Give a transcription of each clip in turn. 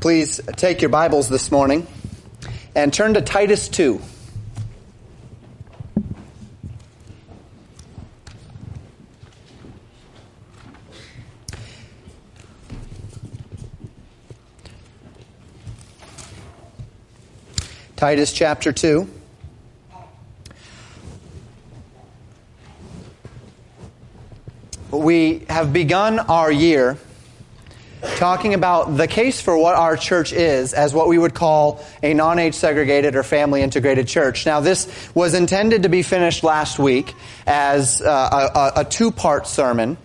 Please take your Bibles this morning and turn to Titus 2. Titus chapter 2. We have begun our year talking about the case for what our church is as what we would call a non-age segregated or family integrated church. Now this was intended to be finished last week as uh, a, a, a two-part sermon,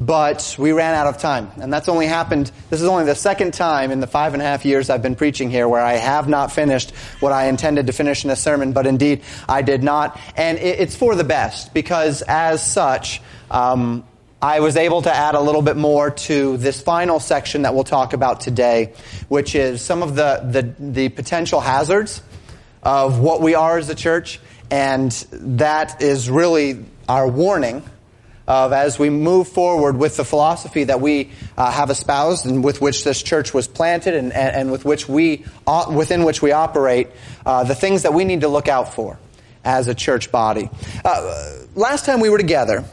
but we ran out of time. And that's only happened, this is only the second time in the five and a half years I've been preaching here where I have not finished what I intended to finish in a sermon, but indeed I did not. And it, it's for the best because as such, um, I was able to add a little bit more to this final section that we'll talk about today, which is some of the, the, the, potential hazards of what we are as a church. And that is really our warning of as we move forward with the philosophy that we uh, have espoused and with which this church was planted and, and, and with which we, uh, within which we operate, uh, the things that we need to look out for as a church body. Uh, last time we were together,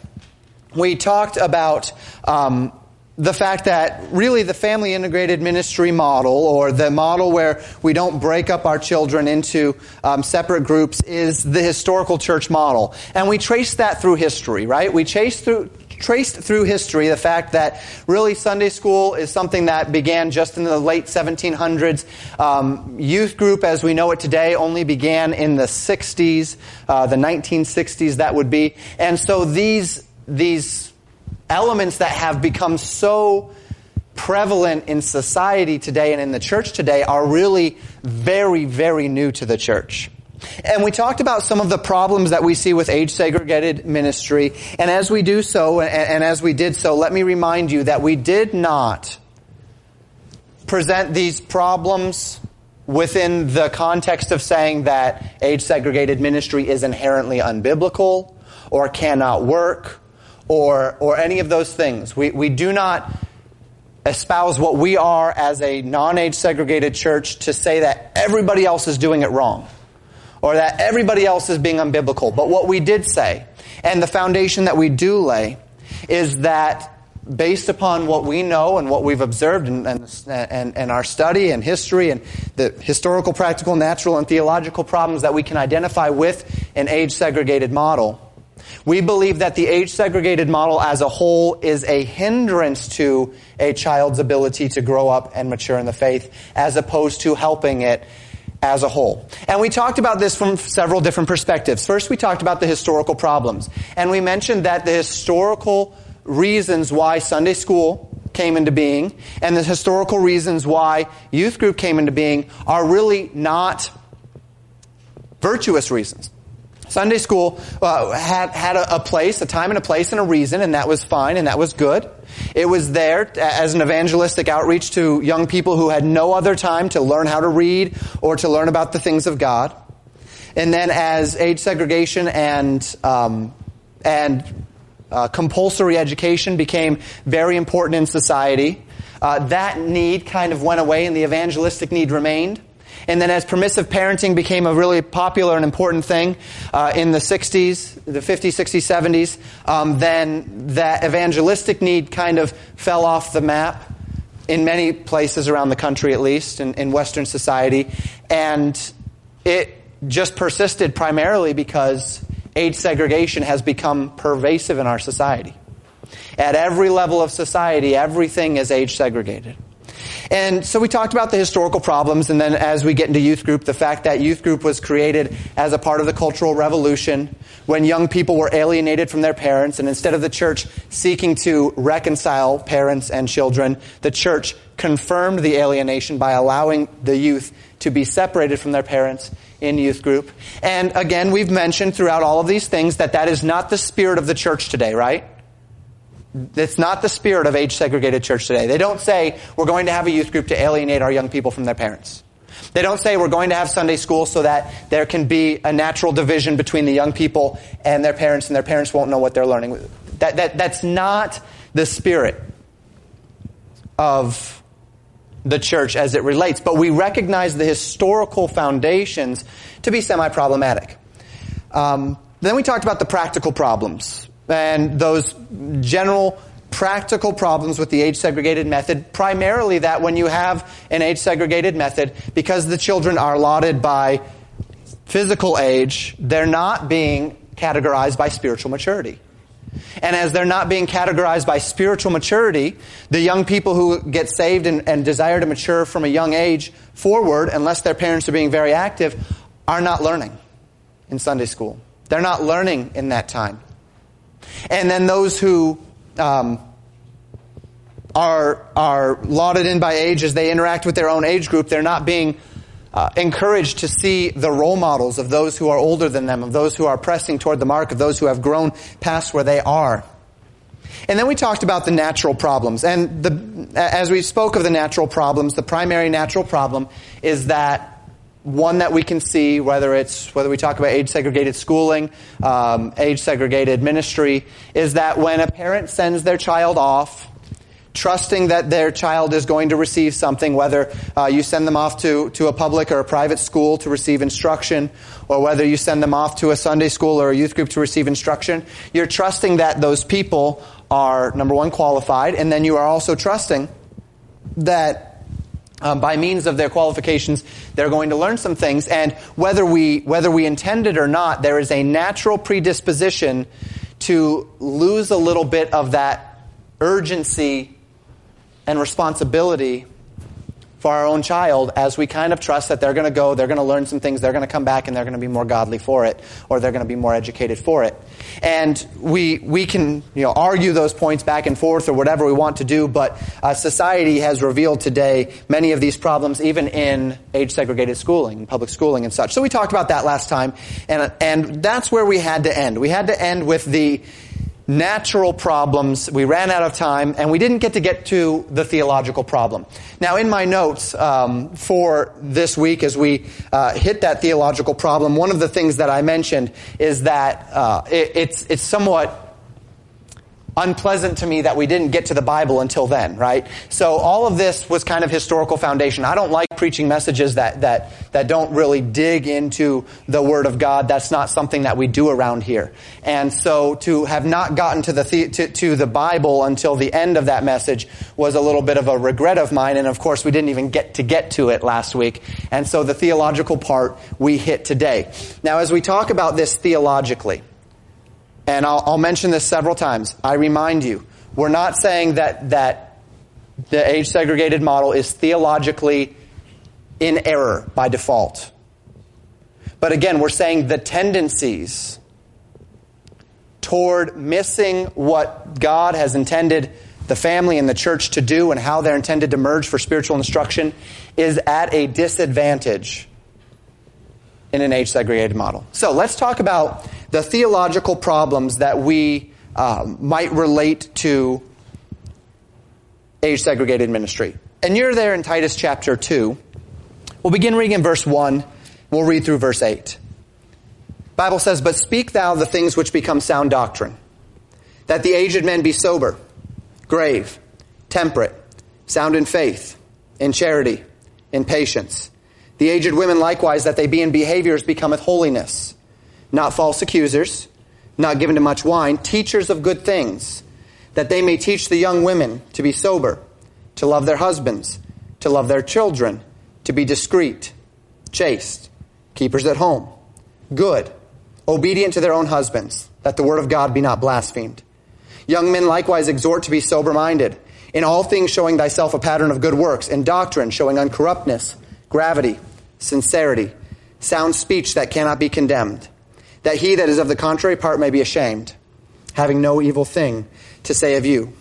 we talked about um, the fact that really the family integrated ministry model or the model where we don't break up our children into um, separate groups is the historical church model and we trace that through history right we chase through traced through history the fact that really Sunday school is something that began just in the late 1700s. Um, youth group, as we know it today, only began in the 60s, uh, the 1960s, that would be. And so these these elements that have become so prevalent in society today and in the church today are really very, very new to the church. And we talked about some of the problems that we see with age segregated ministry. And as we do so, and, as we did so, let me remind you that we did not present these problems within the context of saying that age segregated ministry is inherently unbiblical or cannot work or, or any of those things. We, we do not espouse what we are as a non-age segregated church to say that everybody else is doing it wrong or that everybody else is being unbiblical. But what we did say, and the foundation that we do lay, is that based upon what we know and what we've observed and, and, and, our study and history and the historical, practical, natural, and theological problems that we can identify with an age segregated model, we believe that the age segregated model as a whole is a hindrance to a child's ability to grow up and mature in the faith as opposed to helping it as a whole. And we talked about this from several different perspectives. First, we talked about the historical problems. And we mentioned that the historical reasons why Sunday school came into being and the historical reasons why youth group came into being are really not virtuous reasons. Sunday school uh, had, had a, a, place, a time and a place and a reason, and that was fine and that was good. It was there as an evangelistic outreach to young people who had no other time to learn how to read or to learn about the things of God. And then as age segregation and, um, and uh, compulsory education became very important in society, uh, that need kind of went away and the evangelistic need remained. And then as permissive parenting became a really popular and important thing uh, in the 60s, the 50s, 60s, 70s, um, then that evangelistic need kind of fell off the map in many places around the country, at least, in, in Western society. And it just persisted primarily because age segregation has become pervasive in our society. At every level of society, everything is age segregated. And so we talked about the historical problems, and then as we get into youth group, the fact that youth group was created as a part of the Cultural Revolution when young people were alienated from their parents, and instead of the church seeking to reconcile parents and children, the church confirmed the alienation by allowing the youth to be separated from their parents in youth group. And again, we've mentioned throughout all of these things that that is not the spirit of the church today, right? It's not the spirit of age segregated church today. They don't say we're going to have a youth group to alienate our young people from their parents. They don't say we're going to have Sunday school so that there can be a natural division between the young people and their parents and their parents won't know what they're learning. That, that, that's not the spirit of the church as it relates, but we recognize the historical foundations to be semi-problematic. Um, then we talked about the practical problems and those general practical problems with the age segregated method, primarily that when you have an age segregated method, because the children are allotted by physical age, they're not being categorized by spiritual maturity. And as they're not being categorized by spiritual maturity, the young people who get saved and, and, desire to mature from a young age forward, unless their parents are being very active, are not learning in Sunday school. They're not learning in that time. And then those who um, are, are lauded in by age as they interact with their own age group, they're not being uh, encouraged to see the role models of those who are older than them, of those who are pressing toward the mark, of those who have grown past where they are. And then we talked about the natural problems. And the, as we spoke of the natural problems, the primary natural problem is that one that we can see, whether it's whether we talk about age segregated schooling, um, age segregated ministry, is that when a parent sends their child off trusting that their child is going to receive something, whether uh, you send them off to, to a public or a private school to receive instruction, or whether you send them off to a Sunday school or a youth group to receive instruction, you're trusting that those people are, number one, qualified, and then you are also trusting that um, by means of their qualifications, they're going to learn some things. And whether we whether we intend it or not, there is a natural predisposition to lose a little bit of that urgency and responsibility for our own child as we kind of trust that they're going to go, they're going to learn some things, they're going to come back and they're going to be more godly for it, or they're going to be more educated for it. And we, we can, you know, argue those points back and forth or whatever we want to do, but uh, society has revealed today many of these problems even in age segregated schooling, public schooling and such. So we talked about that last time, and, and that's where we had to end. We had to end with the, natural problems. We ran out of time, and we didn't get to get to the theological problem. Now, in my notes um, for this week, as we uh, hit that theological problem, one of the things that I mentioned is that uh, it, it's it's somewhat unpleasant to me that we didn't get to the Bible until then, right? So all of this was kind of historical foundation. I don't like preaching messages that, that, that don't really dig into the Word of God. That's not something that we do around here. And so to have not gotten to the, to, to the Bible until the end of that message was a little bit of a regret of mine. And of course, we didn't even get to get to it last week. And so the theological part we hit today. Now, as we talk about this theologically, and I'll, I'll mention this several times. I remind you, we're not saying that, that the age segregated model is theologically in error by default. But again, we're saying the tendencies toward missing what God has intended the family and the church to do and how they're intended to merge for spiritual instruction is at a disadvantage in an age segregated model. So let's talk about the theological problems that we um, might relate to age segregated ministry. And you're there in Titus chapter 2. We'll begin reading in verse 1. We'll read through verse 8. Bible says, But speak thou the things which become sound doctrine, that the aged men be sober, grave, temperate, sound in faith, in charity, in patience. The aged women likewise, that they be in behaviors becometh holiness not false accusers, not given to much wine, teachers of good things, that they may teach the young women to be sober, to love their husbands, to love their children, to be discreet, chaste, keepers at home, good, obedient to their own husbands, that the word of God be not blasphemed. Young men likewise exhort to be sober minded, in all things showing thyself a pattern of good works, in doctrine showing uncorruptness, gravity, sincerity, sound speech that cannot be condemned that he that is of the contrary part may be ashamed, having no evil thing to say of you.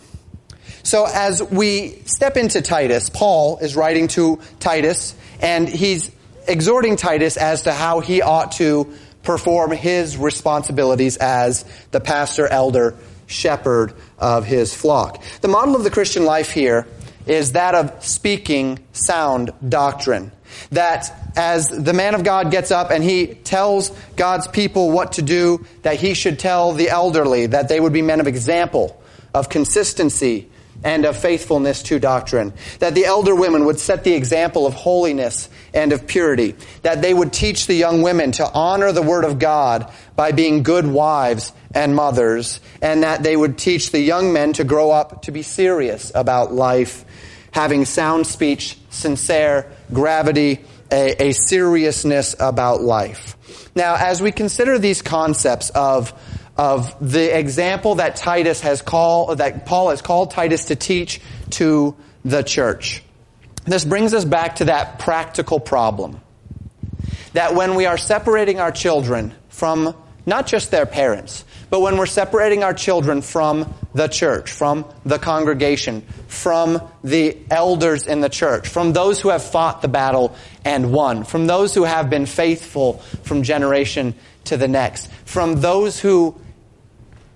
So as we step into Titus, Paul is writing to Titus, and he's exhorting Titus as to how he ought to perform his responsibilities as the pastor, elder, shepherd of his flock. The model of the Christian life here is that of speaking sound doctrine. That as the man of God gets up and he tells God's people what to do, that he should tell the elderly that they would be men of example, of consistency, and of faithfulness to doctrine. That the elder women would set the example of holiness and of purity. That they would teach the young women to honor the word of God by being good wives and mothers. And that they would teach the young men to grow up to be serious about life, having sound speech, sincere gravity, a, a seriousness about life. Now, as we consider these concepts of of the example that Titus has called, that Paul has called Titus to teach to the church. This brings us back to that practical problem. That when we are separating our children from not just their parents, but when we're separating our children from the church, from the congregation, from the elders in the church, from those who have fought the battle and won, from those who have been faithful from generation to the next, from those who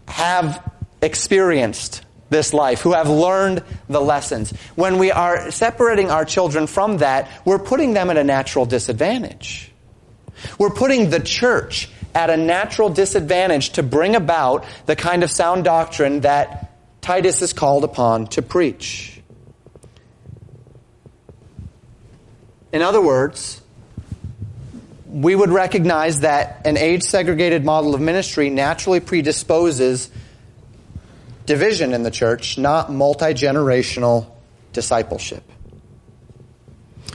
have experienced this life, who have learned the lessons. When we are separating our children from that, we're putting them at a natural disadvantage. We're putting the church at a natural disadvantage to bring about the kind of sound doctrine that Titus is called upon to preach. In other words, we would recognize that an age segregated model of ministry naturally predisposes division in the church, not multi generational discipleship.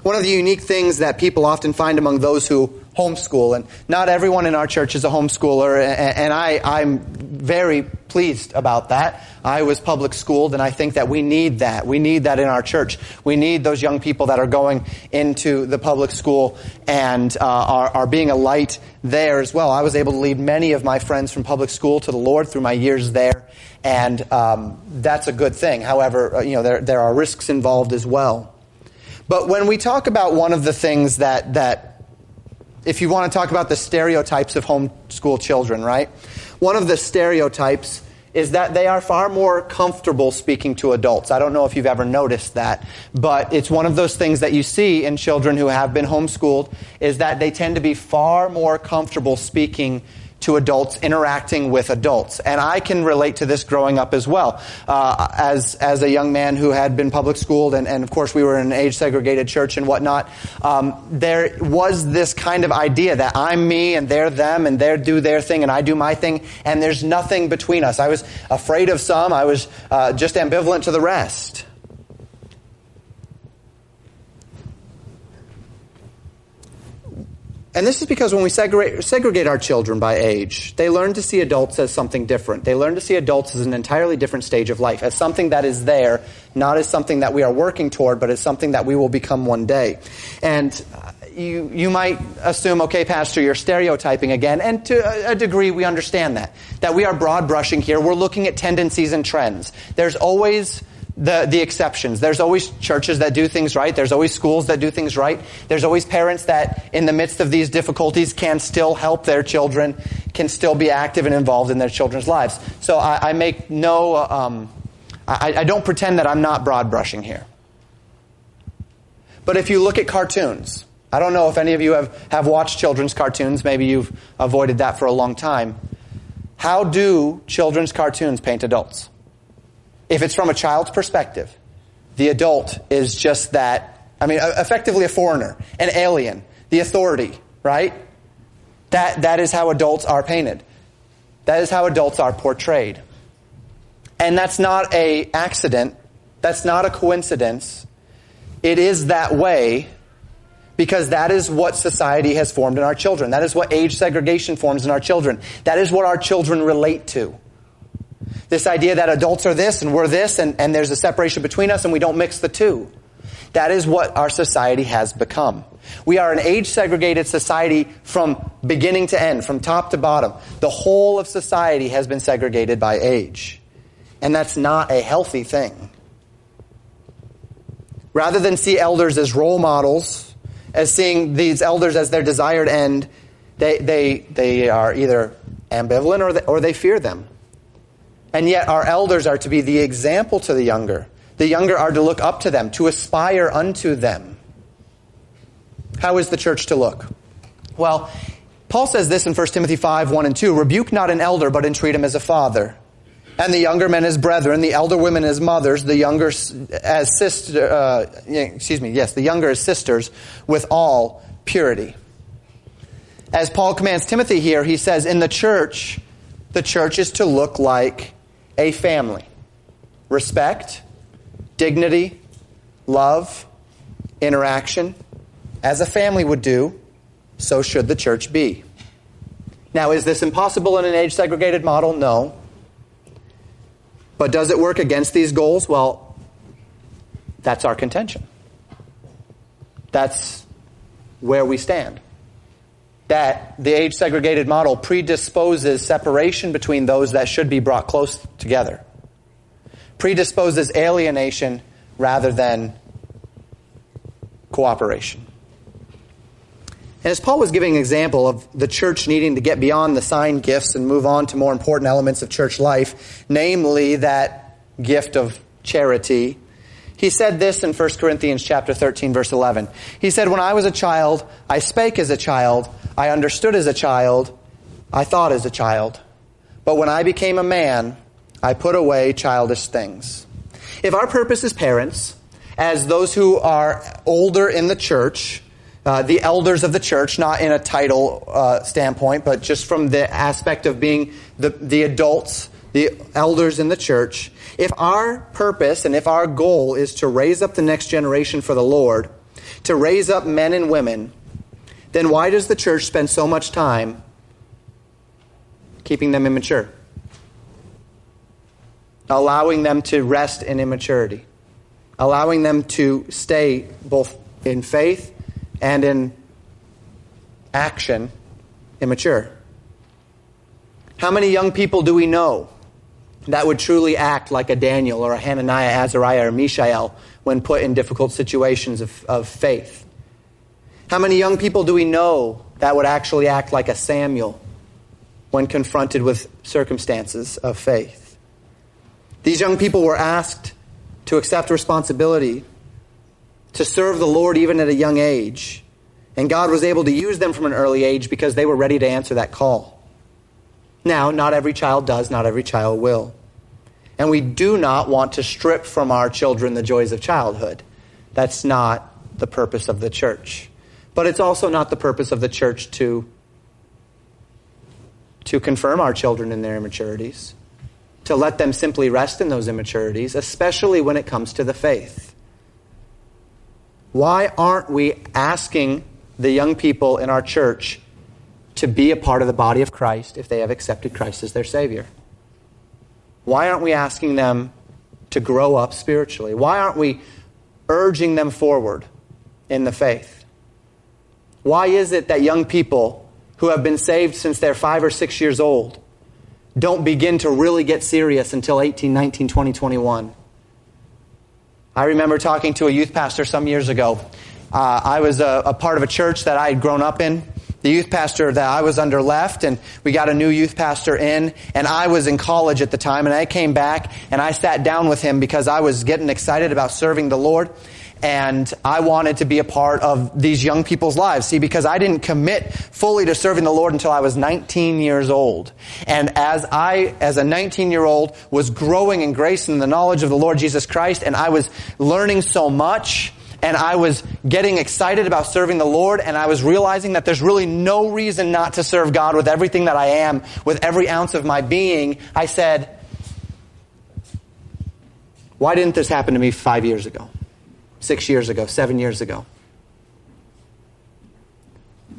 One of the unique things that people often find among those who homeschool, and not everyone in our church is a homeschooler, and I, I'm very pleased about that. I was public schooled, and I think that we need that. We need that in our church. We need those young people that are going into the public school and uh, are, are being a light there as well. I was able to lead many of my friends from public school to the Lord through my years there, and um, that's a good thing. However, uh, you know there there are risks involved as well. But when we talk about one of the things that, that if you want to talk about the stereotypes of homeschool children, right? One of the stereotypes is that they are far more comfortable speaking to adults. I don't know if you've ever noticed that, but it's one of those things that you see in children who have been homeschooled is that they tend to be far more comfortable speaking to adults interacting with adults. And I can relate to this growing up as well. Uh, as, as a young man who had been public schooled, and, and of course we were in an age segregated church and whatnot, um, there was this kind of idea that I'm me and they're them and they do their thing and I do my thing and there's nothing between us. I was afraid of some, I was uh, just ambivalent to the rest. And this is because when we segregate, segregate, our children by age, they learn to see adults as something different. They learn to see adults as an entirely different stage of life, as something that is there, not as something that we are working toward, but as something that we will become one day. And uh, you, you might assume, okay, Pastor, you're stereotyping again. And to a degree, we understand that. That we are broad brushing here. We're looking at tendencies and trends. There's always the, the exceptions. There's always churches that do things right. There's always schools that do things right. There's always parents that, in the midst of these difficulties, can still help their children, can still be active and involved in their children's lives. So I, I make no, um, I, I don't pretend that I'm not broad brushing here. But if you look at cartoons, I don't know if any of you have, have watched children's cartoons. Maybe you've avoided that for a long time. How do children's cartoons paint adults? If it's from a child's perspective, the adult is just that, I mean, effectively a foreigner, an alien, the authority, right? That, that is how adults are painted. That is how adults are portrayed. And that's not a accident. That's not a coincidence. It is that way because that is what society has formed in our children. That is what age segregation forms in our children. That is what our children relate to. This idea that adults are this and we're this and, and there's a separation between us and we don't mix the two. That is what our society has become. We are an age segregated society from beginning to end, from top to bottom. The whole of society has been segregated by age. And that's not a healthy thing. Rather than see elders as role models, as seeing these elders as their desired end, they, they, they are either ambivalent or they, or they fear them. And yet our elders are to be the example to the younger. The younger are to look up to them, to aspire unto them. How is the church to look? Well, Paul says this in 1 Timothy 5, 1 and 2. Rebuke not an elder, but entreat him as a father. and the younger men as brethren, the elder women as mothers, the younger as sister, uh, excuse me, yes, the younger as sisters, with all purity. As Paul commands Timothy here, he says, in the church, the church is to look like a family. Respect, dignity, love, interaction. As a family would do, so should the church be. Now, is this impossible in an age segregated model? No. But does it work against these goals? Well, that's our contention. That's where we stand. That the age segregated model predisposes separation between those that should be brought close together, predisposes alienation rather than cooperation. And as Paul was giving an example of the church needing to get beyond the sign gifts and move on to more important elements of church life, namely that gift of charity, he said this in 1 Corinthians chapter 13 verse 11. He said, When I was a child, I spake as a child, I understood as a child, I thought as a child. But when I became a man, I put away childish things. If our purpose as parents, as those who are older in the church, uh, the elders of the church, not in a title uh, standpoint, but just from the aspect of being the, the adults, the elders in the church. If our purpose and if our goal is to raise up the next generation for the Lord, to raise up men and women, then why does the church spend so much time keeping them immature? Allowing them to rest in immaturity, allowing them to stay both in faith and in action immature. How many young people do we know that would truly act like a Daniel or a Hananiah, Azariah, or Mishael when put in difficult situations of, of faith? How many young people do we know that would actually act like a Samuel when confronted with circumstances of faith? These young people were asked to accept responsibility to serve the Lord even at a young age. And God was able to use them from an early age because they were ready to answer that call. Now, not every child does, not every child will. And we do not want to strip from our children the joys of childhood. That's not the purpose of the church. But it's also not the purpose of the church to, to confirm our children in their immaturities, to let them simply rest in those immaturities, especially when it comes to the faith. Why aren't we asking the young people in our church to be a part of the body of Christ if they have accepted Christ as their Savior? Why aren't we asking them to grow up spiritually? Why aren't we urging them forward in the faith? Why is it that young people who have been saved since they're five or six years old don't begin to really get serious until 18, 19, 20, 21? I remember talking to a youth pastor some years ago. Uh, I was a, a part of a church that I had grown up in the youth pastor that I was under left and we got a new youth pastor in and I was in college at the time and I came back and I sat down with him because I was getting excited about serving the Lord and I wanted to be a part of these young people's lives. See, because I didn't commit fully to serving the Lord until I was 19 years old. And as I, as a 19 year old, was growing in grace and the knowledge of the Lord Jesus Christ, and I was learning so much, and I was getting excited about serving the Lord, and I was realizing that there's really no reason not to serve God with everything that I am, with every ounce of my being, I said, why didn't this happen to me five years ago? six years ago, seven years ago.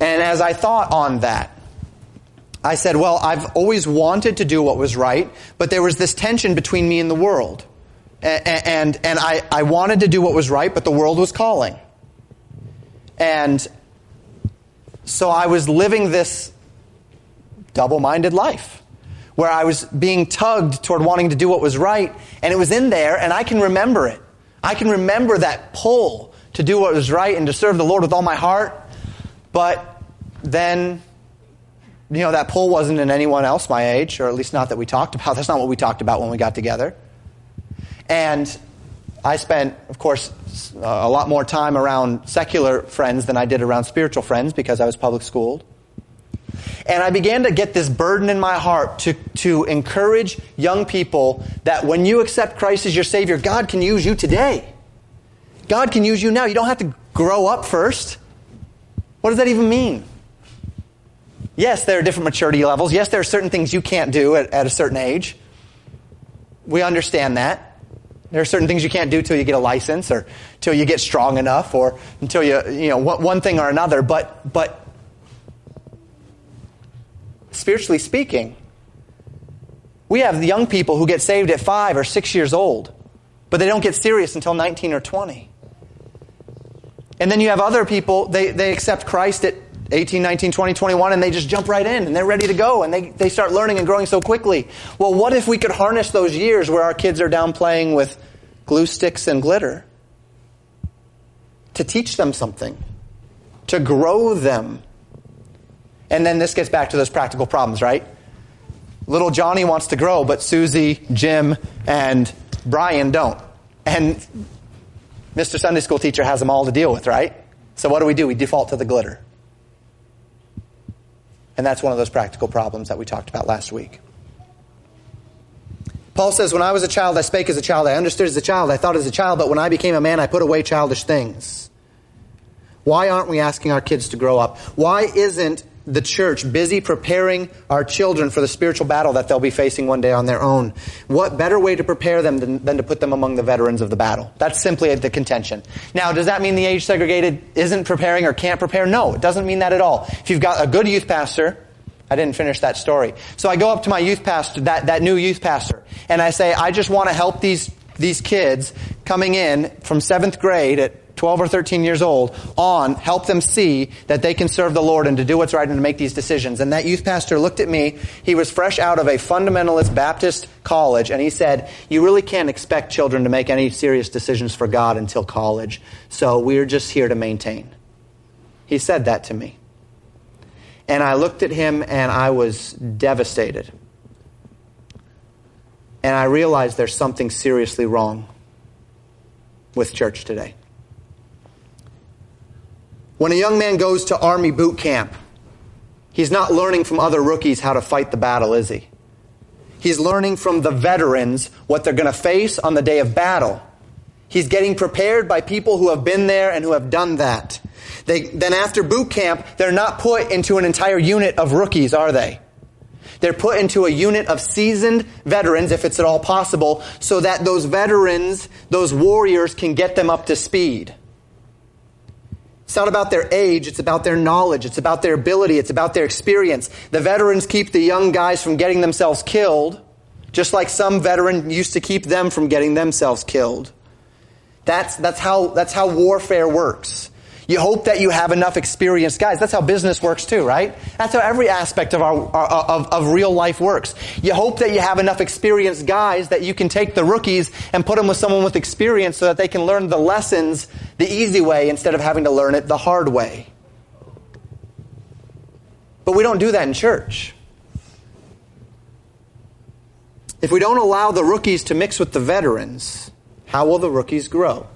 And as I thought on that, I said, well, I've always wanted to do what was right, but there was this tension between me and the world. And, and, I, I wanted to do what was right, but the world was calling. And so I was living this double minded life where I was being tugged toward wanting to do what was right, and it was in there, and I can remember it. I can remember that pull to do what was right and to serve the Lord with all my heart, but then, you know, that pull wasn't in anyone else my age, or at least not that we talked about. That's not what we talked about when we got together. And I spent, of course, uh, a lot more time around secular friends than I did around spiritual friends because I was public schooled. And I began to get this burden in my heart to, to encourage young people that when you accept Christ as your Savior, God can use you today. God can use you now. You don't have to grow up first. What does that even mean? Yes, there are different maturity levels. Yes, there are certain things you can't do at, at a certain age. We understand that. There are certain things you can't do till you get a license or till you get strong enough or until you, you know, one thing or another. But, but spiritually speaking, we have young people who get saved at five or six years old, but they don't get serious until 19 or 20. And then you have other people, they, they accept Christ at 18, 19, 20, 21, and they just jump right in and they're ready to go and they, they start learning and growing so quickly. Well, what if we could harness those years where our kids are down playing with glue sticks and glitter to teach them something, to grow them? And then this gets back to those practical problems, right? Little Johnny wants to grow, but Susie, Jim, and Brian don't. And Mr. Sunday School teacher has them all to deal with, right? So what do we do? We default to the glitter. And that's one of those practical problems that we talked about last week. Paul says, When I was a child, I spake as a child, I understood as a child, I thought as a child, but when I became a man, I put away childish things. Why aren't we asking our kids to grow up? Why isn't the church busy preparing our children for the spiritual battle that they'll be facing one day on their own. What better way to prepare them than, than, to put them among the veterans of the battle? That's simply the contention. Now, does that mean the age segregated isn't preparing or can't prepare? No, it doesn't mean that at all. If you've got a good youth pastor, I didn't finish that story. So I go up to my youth pastor, that, that new youth pastor, and I say, I just want to help these, these kids coming in from seventh grade at 12 or 13 years old on, help them see that they can serve the Lord and to do what's right and to make these decisions. And that youth pastor looked at me. He was fresh out of a fundamentalist Baptist college and he said, you really can't expect children to make any serious decisions for God until college. So we're just here to maintain. He said that to me. And I looked at him and I was devastated. And I realized there's something seriously wrong with church today. When a young man goes to army boot camp, he's not learning from other rookies how to fight the battle, is he? He's learning from the veterans what they're going to face on the day of battle. He's getting prepared by people who have been there and who have done that. They, then after boot camp, they're not put into an entire unit of rookies, are they? They're put into a unit of seasoned veterans, if it's at all possible, so that those veterans, those warriors can get them up to speed. It's not about their age, it's about their knowledge, it's about their ability, it's about their experience. The veterans keep the young guys from getting themselves killed, just like some veteran used to keep them from getting themselves killed. That's, that's, how, that's how warfare works. You hope that you have enough experienced guys. That's how business works too, right? That's how every aspect of our, of, of real life works. You hope that you have enough experienced guys that you can take the rookies and put them with someone with experience so that they can learn the lessons the easy way instead of having to learn it the hard way. But we don't do that in church. If we don't allow the rookies to mix with the veterans, how will the rookies grow?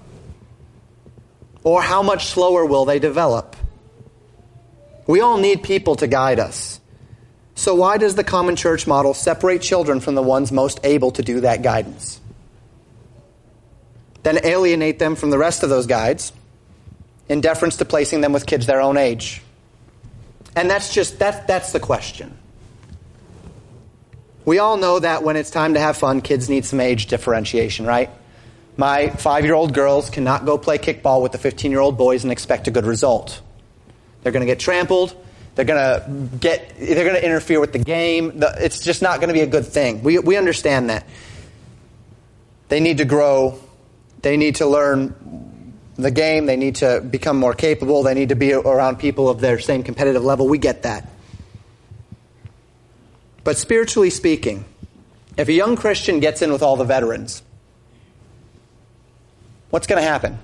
Or how much slower will they develop? We all need people to guide us. So, why does the common church model separate children from the ones most able to do that guidance? Then alienate them from the rest of those guides in deference to placing them with kids their own age. And that's just, that, that's the question. We all know that when it's time to have fun, kids need some age differentiation, right? My five year old girls cannot go play kickball with the 15 year old boys and expect a good result. They're going to get trampled. They're going to get, they're going to interfere with the game. It's just not going to be a good thing. We, we understand that. They need to grow. They need to learn the game. They need to become more capable. They need to be around people of their same competitive level. We get that. But spiritually speaking, if a young Christian gets in with all the veterans, what's going to happen?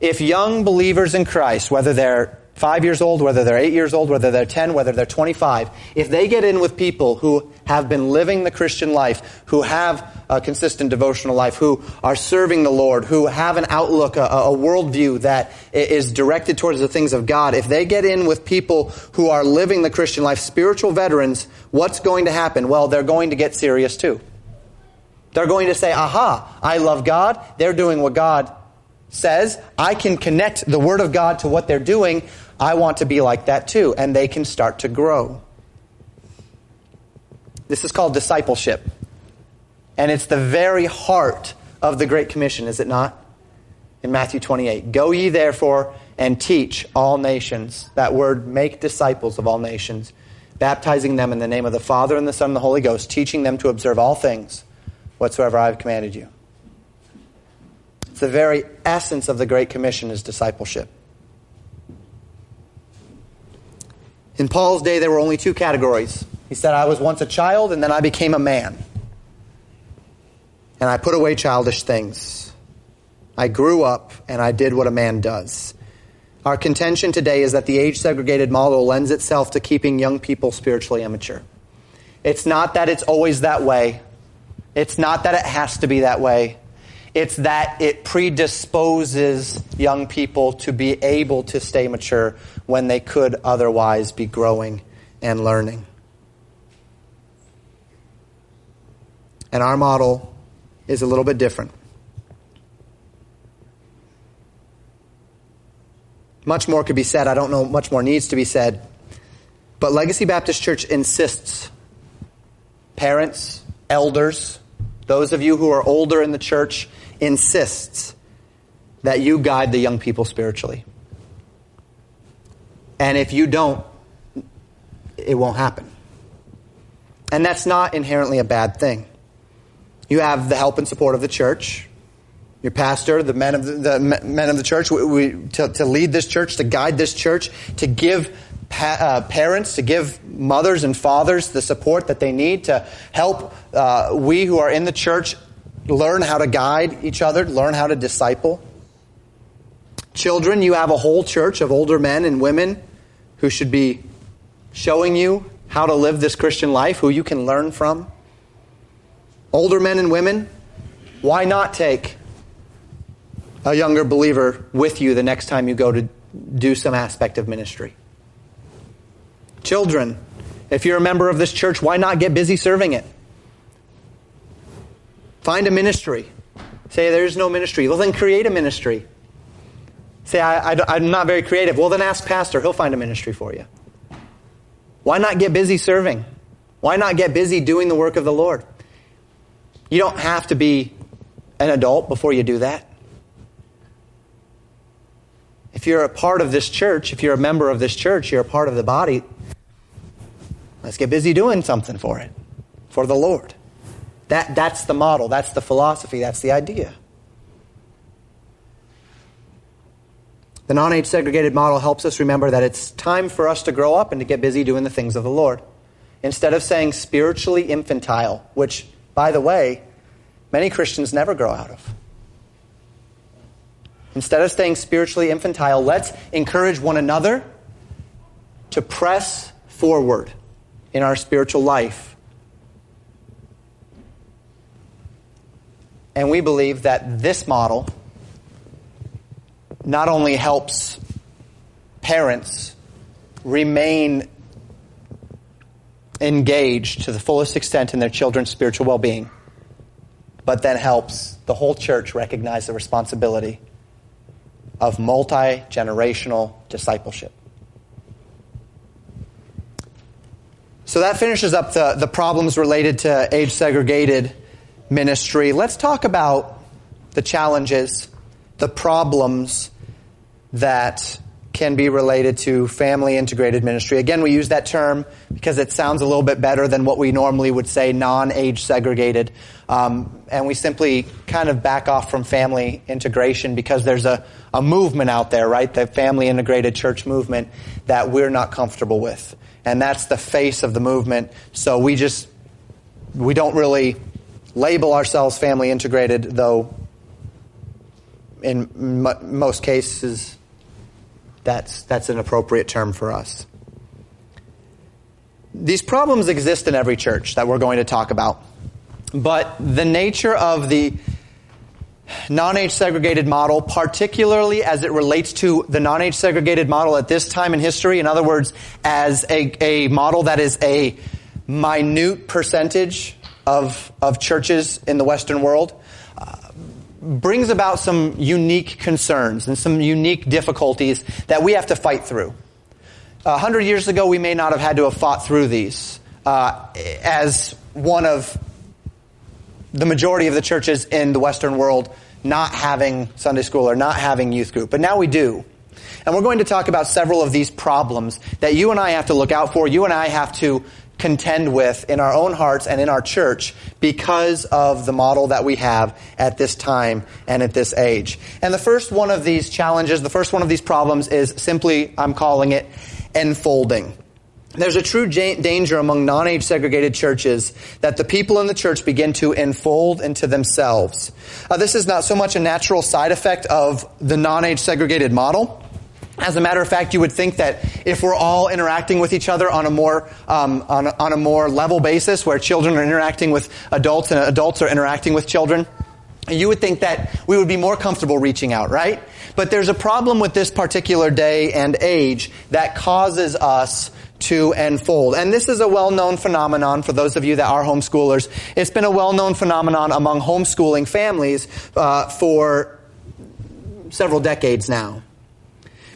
If young believers in Christ, whether they're five years old, whether they're eight years old, whether they're 10, whether they're 25, if they get in with people who have been living the Christian life, who have a consistent devotional life, who are serving the Lord, who have an outlook, a, a worldview that is directed towards the things of God, if they get in with people who are living the Christian life, spiritual veterans, what's going to happen? Well, they're going to get serious too. They're going to say, aha, I love God. They're doing what God says. I can connect the Word of God to what they're doing. I want to be like that too. And they can start to grow. This is called discipleship. And it's the very heart of the Great Commission, is it not? In Matthew 28. Go ye therefore and teach all nations. That word, make disciples of all nations, baptizing them in the name of the Father and the Son and the Holy Ghost, teaching them to observe all things whatsoever I have commanded you. It's the very essence of the Great Commission is discipleship. In Paul's day, there were only two categories. He said, I was once a child, and then I became a man. And I put away childish things. I grew up, and I did what a man does. Our contention today is that the age segregated model lends itself to keeping young people spiritually immature. It's not that it's always that way. It's not that it has to be that way. It's that it predisposes young people to be able to stay mature when they could otherwise be growing and learning. And our model is a little bit different. Much more could be said. I don't know much more needs to be said. But Legacy Baptist Church insists parents, elders, those of you who are older in the church, insists that you guide the young people spiritually. And if you don't, it won't happen. And that's not inherently a bad thing. You have the help and support of the church, your pastor, the men of the, the men of the church, we, we, to, to, lead this church, to guide this church, to give pa, uh, parents, to give mothers and fathers the support that they need to help uh, we who are in the church learn how to guide each other, learn how to disciple. Children, you have a whole church of older men and women who should be showing you how to live this Christian life, who you can learn from. Older men and women, why not take a younger believer with you the next time you go to do some aspect of ministry? Children, if you're a member of this church, why not get busy serving it? Find a ministry. Say, there's no ministry. Well, then create a ministry. Say, I, I'm not very creative. Well, then ask Pastor. He'll find a ministry for you. Why not get busy serving? Why not get busy doing the work of the Lord? You don't have to be an adult before you do that. If you're a part of this church, if you're a member of this church, you're a part of the body, let's get busy doing something for it, for the Lord. That, that's the model, that's the philosophy, that's the idea. The non age segregated model helps us remember that it's time for us to grow up and to get busy doing the things of the Lord. Instead of saying spiritually infantile, which, by the way, many Christians never grow out of. Instead of staying spiritually infantile, let's encourage one another to press forward in our spiritual life And we believe that this model not only helps parents remain engaged to the fullest extent in their children's spiritual well being, but then helps the whole church recognize the responsibility of multi generational discipleship. So that finishes up the, the problems related to age segregated ministry, let's talk about the challenges, the problems that can be related to family integrated ministry. Again, we use that term because it sounds a little bit better than what we normally would say non age segregated. Um, and we simply kind of back off from family integration because there's a, a movement out there, right? The family integrated church movement that we're not comfortable with. And that's the face of the movement. So we just, we don't really label ourselves family integrated, though in m- most cases that's, that's an appropriate term for us. These problems exist in every church that we're going to talk about. But the nature of the non-age segregated model, particularly as it relates to the non-age segregated model at this time in history, in other words, as a, a model that is a minute percentage of, of churches in the Western world, uh, brings about some unique concerns and some unique difficulties that we have to fight through. A hundred years ago, we may not have had to have fought through these uh, as one of the majority of the churches in the Western world not having Sunday school or not having youth group. But now we do. And we're going to talk about several of these problems that you and I have to look out for. You and I have to contend with in our own hearts and in our church because of the model that we have at this time and at this age. And the first one of these challenges, the first one of these problems is simply, I'm calling it enfolding. There's a true danger among non-age segregated churches that the people in the church begin to enfold into themselves. Uh, this is not so much a natural side effect of the non-age segregated model. As a matter of fact, you would think that if we're all interacting with each other on a more um, on, on a more level basis, where children are interacting with adults and adults are interacting with children, you would think that we would be more comfortable reaching out, right? But there's a problem with this particular day and age that causes us to unfold. And this is a well-known phenomenon for those of you that are homeschoolers. It's been a well-known phenomenon among homeschooling families uh, for several decades now.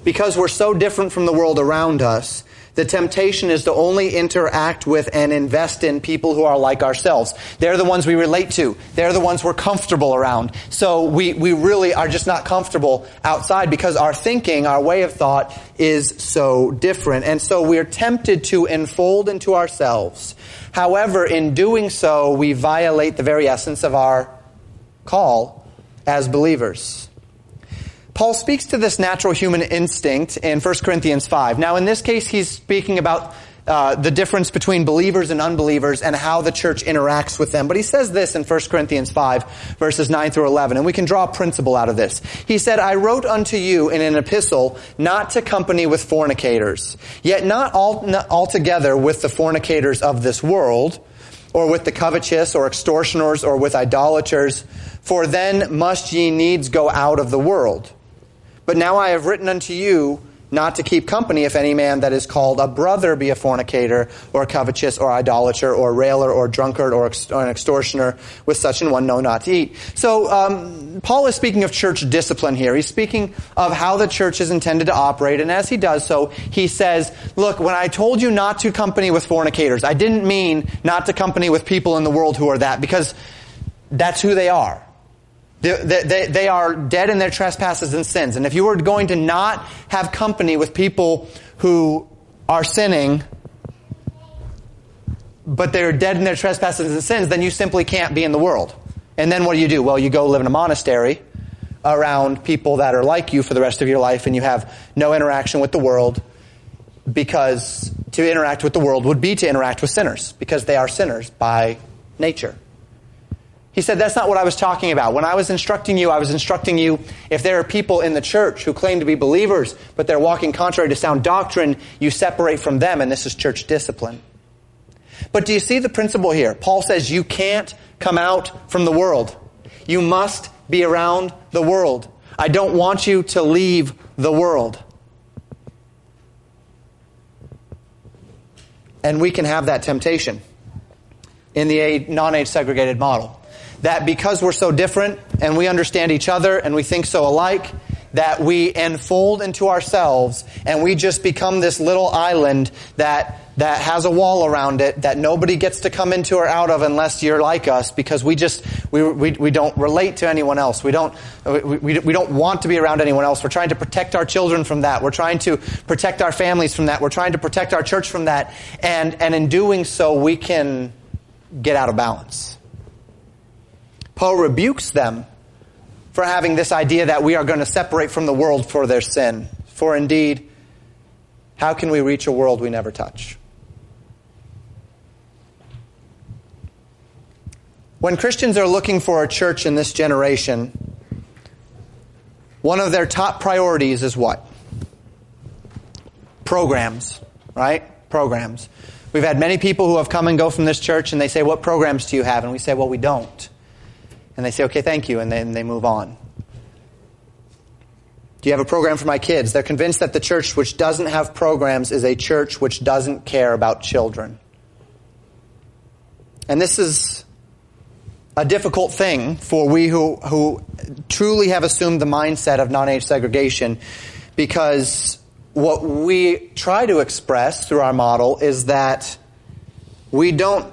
Because we're so different from the world around us, the temptation is to only interact with and invest in people who are like ourselves. They're the ones we relate to. They're the ones we're comfortable around. So we, we really are just not comfortable outside because our thinking, our way of thought is so different. And so we're tempted to enfold into ourselves. However, in doing so, we violate the very essence of our call as believers. Paul speaks to this natural human instinct in 1 Corinthians 5. Now, in this case, he's speaking about uh, the difference between believers and unbelievers and how the church interacts with them. But he says this in 1 Corinthians 5, verses 9 through 11, and we can draw a principle out of this. He said, I wrote unto you in an epistle not to company with fornicators, yet not, all, not altogether with the fornicators of this world, or with the covetous, or extortioners, or with idolaters, for then must ye needs go out of the world. But now I have written unto you not to keep company if any man that is called a brother be a fornicator, or covetous, or idolater, or railer, or drunkard, or, an extortioner, with such an one know not to eat. So um, Paul is speaking of church discipline here. He's speaking of how the church is intended to operate, and as he does so, he says, "Look, when I told you not to company with fornicators, I didn't mean not to company with people in the world who are that, because that's who they are." They, they, they, are dead in their trespasses and sins. And if you were going to not have company with people who are sinning, but they're dead in their trespasses and sins, then you simply can't be in the world. And then what do you do? Well, you go live in a monastery around people that are like you for the rest of your life and you have no interaction with the world because to interact with the world would be to interact with sinners because they are sinners by nature. He said, that's not what I was talking about. When I was instructing you, I was instructing you if there are people in the church who claim to be believers, but they're walking contrary to sound doctrine, you separate from them, and this is church discipline. But do you see the principle here? Paul says you can't come out from the world. You must be around the world. I don't want you to leave the world. And we can have that temptation in the non-age segregated model that because we're so different and we understand each other and we think so alike, that we enfold into ourselves and we just become this little island that that has a wall around it that nobody gets to come into or out of unless you're like us because we just we, we, we don't relate to anyone else. We don't we, we, we don't want to be around anyone else. We're trying to protect our children from that. We're trying to protect our families from that. We're trying to protect our church from that. And and in doing so we can get out of balance Paul rebukes them for having this idea that we are going to separate from the world for their sin. For indeed, how can we reach a world we never touch? When Christians are looking for a church in this generation, one of their top priorities is what? programs, right? Programs. We've had many people who have come and go from this church and they say, What programs do you have? And we say, Well, we don't. And they say, Okay, thank you. And then they move on. Do you have a program for my kids? They're convinced that the church which doesn't have programs is a church which doesn't care about children. And this is a difficult thing for we who, who truly have assumed the mindset of non age segregation because what we try to express through our model is that we don't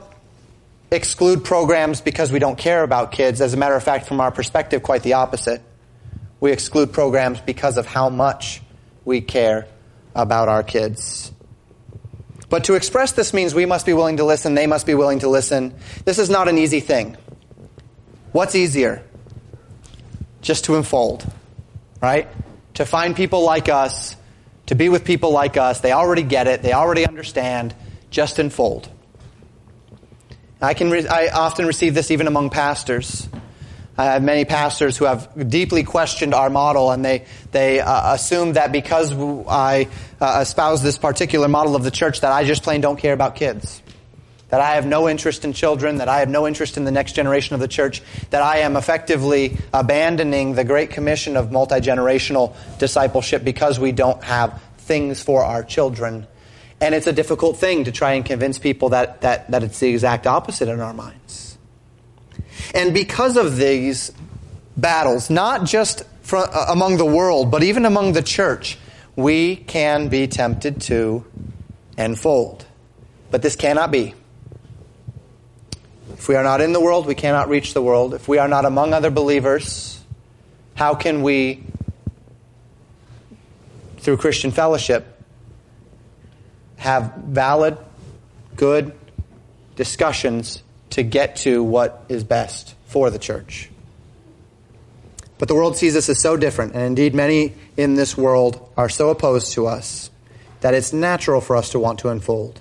exclude programs because we don't care about kids. As a matter of fact, from our perspective, quite the opposite. We exclude programs because of how much we care about our kids. But to express this means we must be willing to listen, they must be willing to listen. This is not an easy thing. What's easier? Just to enfold, right? To find people like us, to be with people like us. They already get it, they already understand. Just enfold. I can re- I often receive this even among pastors. I have many pastors who have deeply questioned our model, and they they uh, assume that because I uh, espouse this particular model of the church, that I just plain don't care about kids that I have no interest in children, that I have no interest in the next generation of the church, that I am effectively abandoning the great commission of multi generational discipleship because we don't have things for our children. And it's a difficult thing to try and convince people that, that, that it's the exact opposite in our minds. And because of these battles, not just uh, among the world, but even among the church, we can be tempted to enfold. But this cannot be. If we are not in the world, we cannot reach the world. If we are not among other believers, how can we, through Christian fellowship, have valid, good discussions to get to what is best for the church? But the world sees us as so different, and indeed many in this world are so opposed to us that it's natural for us to want to unfold.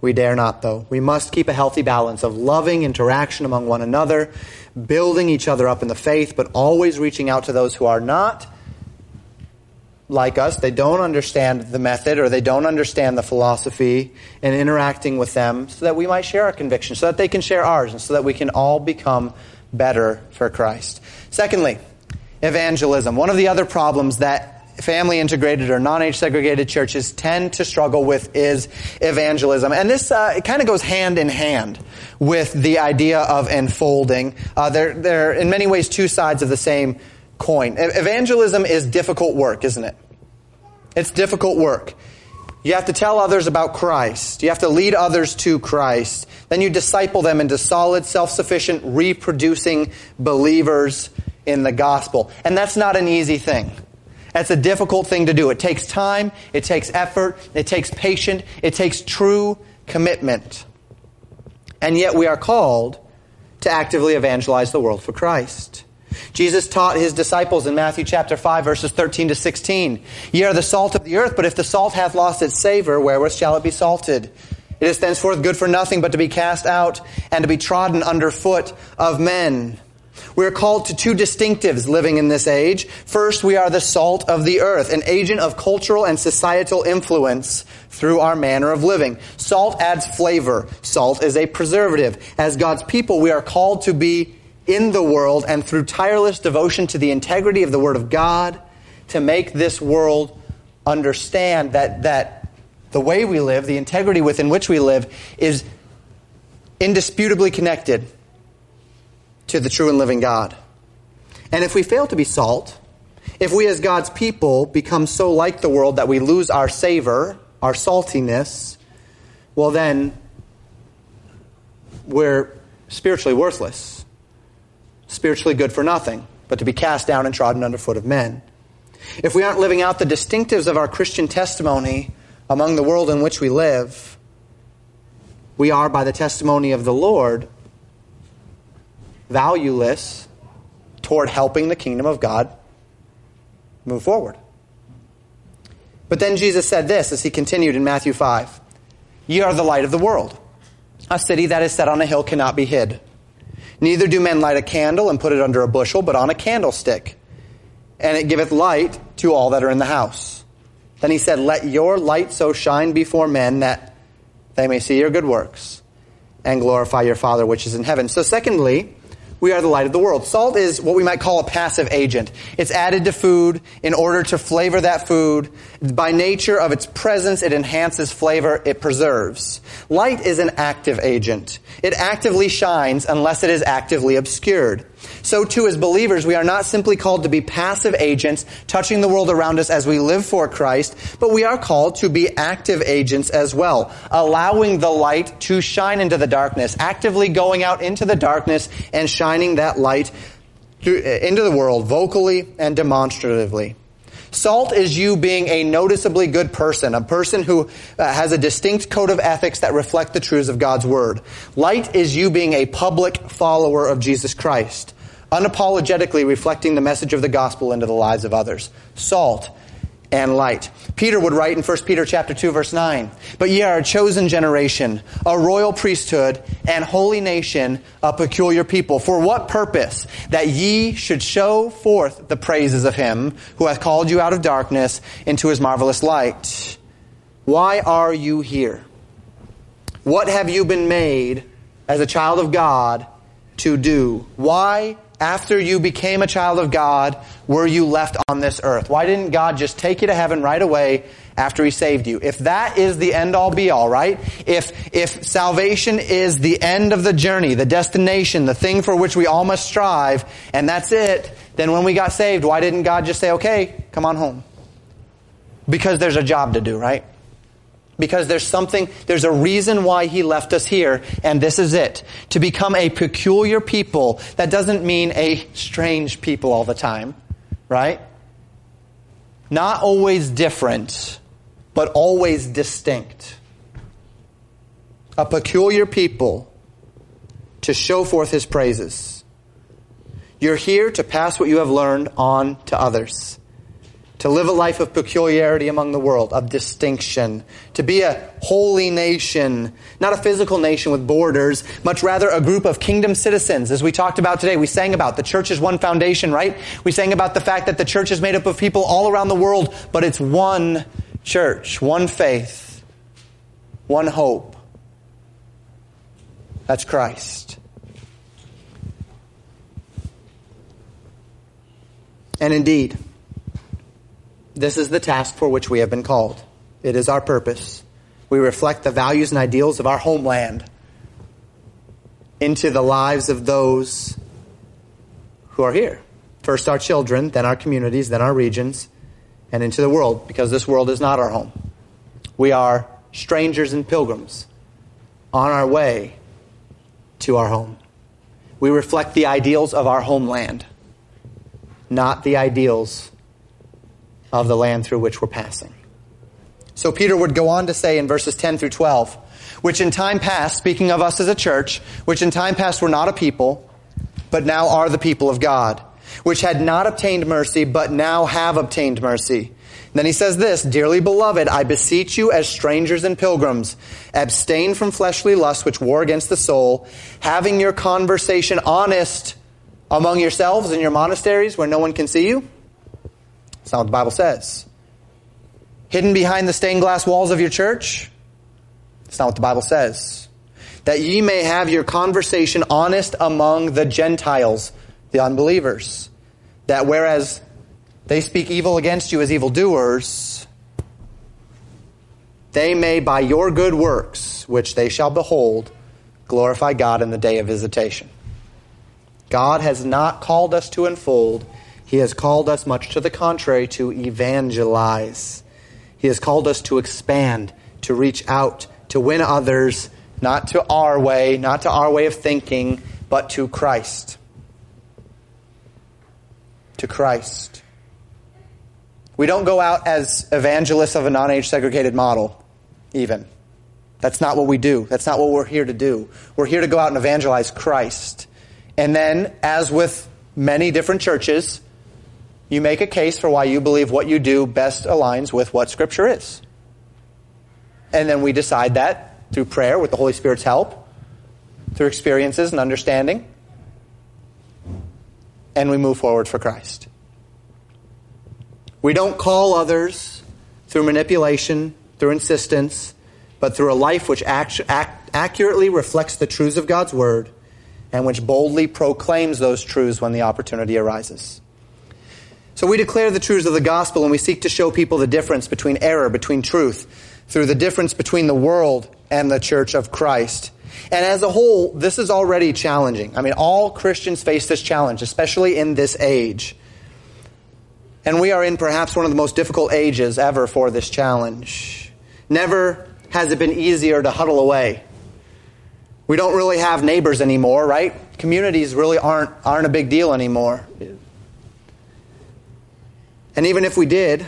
We dare not, though. We must keep a healthy balance of loving interaction among one another, building each other up in the faith, but always reaching out to those who are not like us. They don't understand the method or they don't understand the philosophy and interacting with them so that we might share our convictions, so that they can share ours, and so that we can all become better for Christ. Secondly, evangelism. One of the other problems that family integrated or non-age segregated churches tend to struggle with is evangelism. And this uh, it kind of goes hand in hand with the idea of enfolding. Uh, they're, they're in many ways two sides of the same coin. Evangelism is difficult work, isn't it? It's difficult work. You have to tell others about Christ. You have to lead others to Christ. Then you disciple them into solid, self-sufficient, reproducing believers in the gospel. And that's not an easy thing. That's a difficult thing to do. It takes time, it takes effort, it takes patience, it takes true commitment. And yet we are called to actively evangelize the world for Christ. Jesus taught his disciples in Matthew chapter 5 verses 13 to 16, Ye are the salt of the earth, but if the salt hath lost its savor, wherewith shall it be salted? It is thenceforth good for nothing but to be cast out and to be trodden under foot of men. We are called to two distinctives living in this age. First, we are the salt of the earth, an agent of cultural and societal influence through our manner of living. Salt adds flavor. Salt is a preservative. As God's people, we are called to be in the world and through tireless devotion to the integrity of the Word of God to make this world understand that, that the way we live, the integrity within which we live, is indisputably connected to the true and living God. And if we fail to be salt, if we as God's people become so like the world that we lose our savor, our saltiness, well then we're spiritually worthless, spiritually good for nothing, but to be cast down and trodden underfoot of men. If we aren't living out the distinctives of our Christian testimony among the world in which we live, we are, by the testimony of the Lord, valueless toward helping the kingdom of God move forward. But then Jesus said this as he continued in Matthew 5 Ye are the light of the world. A city that is set on a hill cannot be hid. Neither do men light a candle and put it under a bushel, but on a candlestick, and it giveth light to all that are in the house. Then he said, Let your light so shine before men that they may see your good works and glorify your Father which is in heaven. So, secondly, we are the light of the world. Salt is what we might call a passive agent. It's added to food in order to flavor that food. By nature of its presence, it enhances flavor, it preserves. Light is an active agent. It actively shines unless it is actively obscured. So too as believers, we are not simply called to be passive agents touching the world around us as we live for Christ, but we are called to be active agents as well, allowing the light to shine into the darkness, actively going out into the darkness and shining that light into the world vocally and demonstratively. Salt is you being a noticeably good person, a person who uh, has a distinct code of ethics that reflect the truths of God's Word. Light is you being a public follower of Jesus Christ unapologetically reflecting the message of the gospel into the lives of others. Salt and light. Peter would write in 1 Peter chapter 2 verse 9, "But ye are a chosen generation, a royal priesthood, and holy nation, a peculiar people. For what purpose? That ye should show forth the praises of him who hath called you out of darkness into his marvelous light." Why are you here? What have you been made as a child of God to do? Why after you became a child of God, were you left on this earth? Why didn't God just take you to heaven right away after He saved you? If that is the end all be all, right? If, if salvation is the end of the journey, the destination, the thing for which we all must strive, and that's it, then when we got saved, why didn't God just say, okay, come on home? Because there's a job to do, right? Because there's something, there's a reason why he left us here, and this is it. To become a peculiar people, that doesn't mean a strange people all the time, right? Not always different, but always distinct. A peculiar people to show forth his praises. You're here to pass what you have learned on to others to live a life of peculiarity among the world, of distinction, to be a holy nation, not a physical nation with borders, much rather a group of kingdom citizens, as we talked about today. We sang about the church is one foundation, right? We sang about the fact that the church is made up of people all around the world, but it's one church, one faith, one hope. That's Christ. And indeed, this is the task for which we have been called. It is our purpose. We reflect the values and ideals of our homeland into the lives of those who are here. First our children, then our communities, then our regions, and into the world, because this world is not our home. We are strangers and pilgrims on our way to our home. We reflect the ideals of our homeland, not the ideals of the land through which we're passing. So Peter would go on to say in verses 10 through 12, which in time past, speaking of us as a church, which in time past were not a people, but now are the people of God, which had not obtained mercy, but now have obtained mercy. then he says this, Dearly beloved, I beseech you as strangers and pilgrims, abstain from fleshly lusts which war against the soul, having your conversation honest among yourselves in your monasteries where no one can see you that's not what the Bible says. Hidden behind the stained glass walls of your church? That's not what the Bible says. That ye may have your conversation honest among the Gentiles, the unbelievers. That whereas they speak evil against you as evildoers, they may by your good works, which they shall behold, glorify God in the day of visitation. God has not called us to enfold he has called us, much to the contrary, to evangelize. He has called us to expand, to reach out, to win others, not to our way, not to our way of thinking, but to Christ. To Christ. We don't go out as evangelists of a non age segregated model, even. That's not what we do. That's not what we're here to do. We're here to go out and evangelize Christ. And then, as with many different churches, you make a case for why you believe what you do best aligns with what Scripture is. And then we decide that through prayer with the Holy Spirit's help, through experiences and understanding, and we move forward for Christ. We don't call others through manipulation, through insistence, but through a life which act, act, accurately reflects the truths of God's Word and which boldly proclaims those truths when the opportunity arises. So we declare the truths of the gospel and we seek to show people the difference between error, between truth, through the difference between the world and the church of Christ. And as a whole, this is already challenging. I mean, all Christians face this challenge, especially in this age. And we are in perhaps one of the most difficult ages ever for this challenge. Never has it been easier to huddle away. We don't really have neighbors anymore, right? Communities really aren't, aren't a big deal anymore. And even if we did,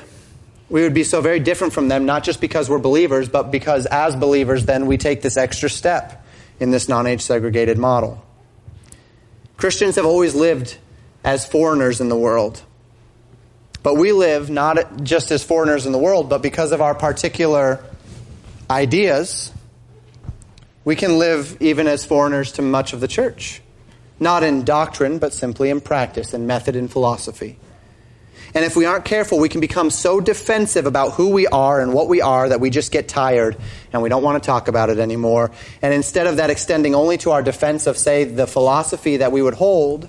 we would be so very different from them, not just because we're believers, but because as believers, then we take this extra step in this non age segregated model. Christians have always lived as foreigners in the world. But we live not just as foreigners in the world, but because of our particular ideas, we can live even as foreigners to much of the church. Not in doctrine, but simply in practice, in method and philosophy. And if we aren't careful, we can become so defensive about who we are and what we are that we just get tired and we don't want to talk about it anymore. And instead of that extending only to our defense of, say, the philosophy that we would hold,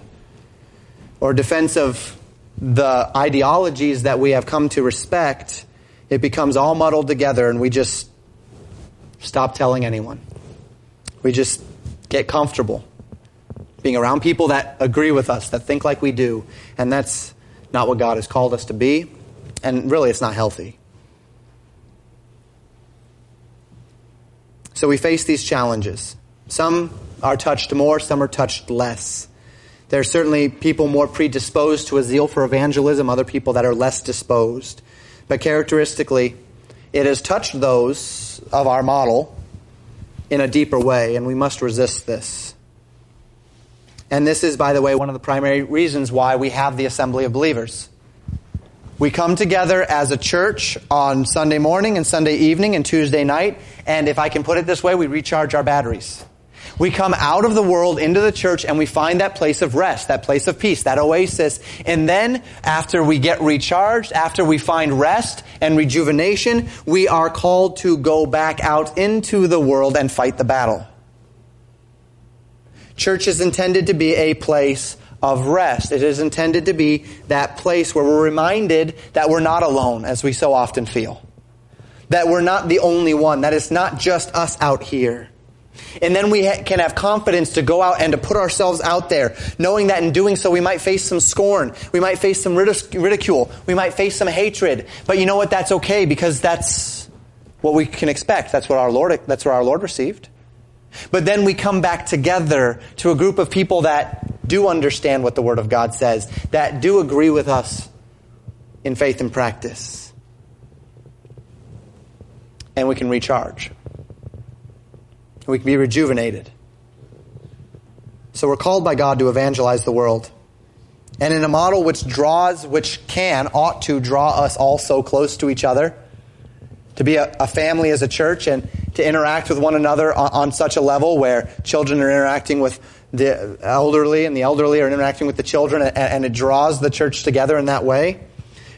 or defense of the ideologies that we have come to respect, it becomes all muddled together and we just stop telling anyone. We just get comfortable being around people that agree with us, that think like we do. And that's not what God has called us to be. And really, it's not healthy. So we face these challenges. Some are touched more, some are touched less. There are certainly people more predisposed to a zeal for evangelism, other people that are less disposed. But characteristically, it has touched those of our model in a deeper way, and we must resist this. And this is, by the way, one of the primary reasons why we have the assembly of believers. We come together as a church on Sunday morning and Sunday evening and Tuesday night, and if I can put it this way, we recharge our batteries. We come out of the world into the church and we find that place of rest, that place of peace, that oasis. And then after we get recharged, after we find rest and rejuvenation, we are called to go back out into the world and fight the battle. Church is intended to be a place of rest. It is intended to be that place where we're reminded that we're not alone, as we so often feel. That we're not the only one, that it's not just us out here. And then we ha- can have confidence to go out and to put ourselves out there, knowing that in doing so we might face some scorn, we might face some ridicule, we might face some hatred. But you know what? That's okay because that's what we can expect. That's what our Lord, that's what our Lord received. But then we come back together to a group of people that do understand what the Word of God says, that do agree with us in faith and practice. And we can recharge we can be rejuvenated. So we're called by God to evangelize the world. And in a model which draws, which can, ought to draw us all so close to each other, to be a, a family as a church and to interact with one another on, on, such a level where children are interacting with the elderly and the elderly are interacting with the children and, and it draws the church together in that way,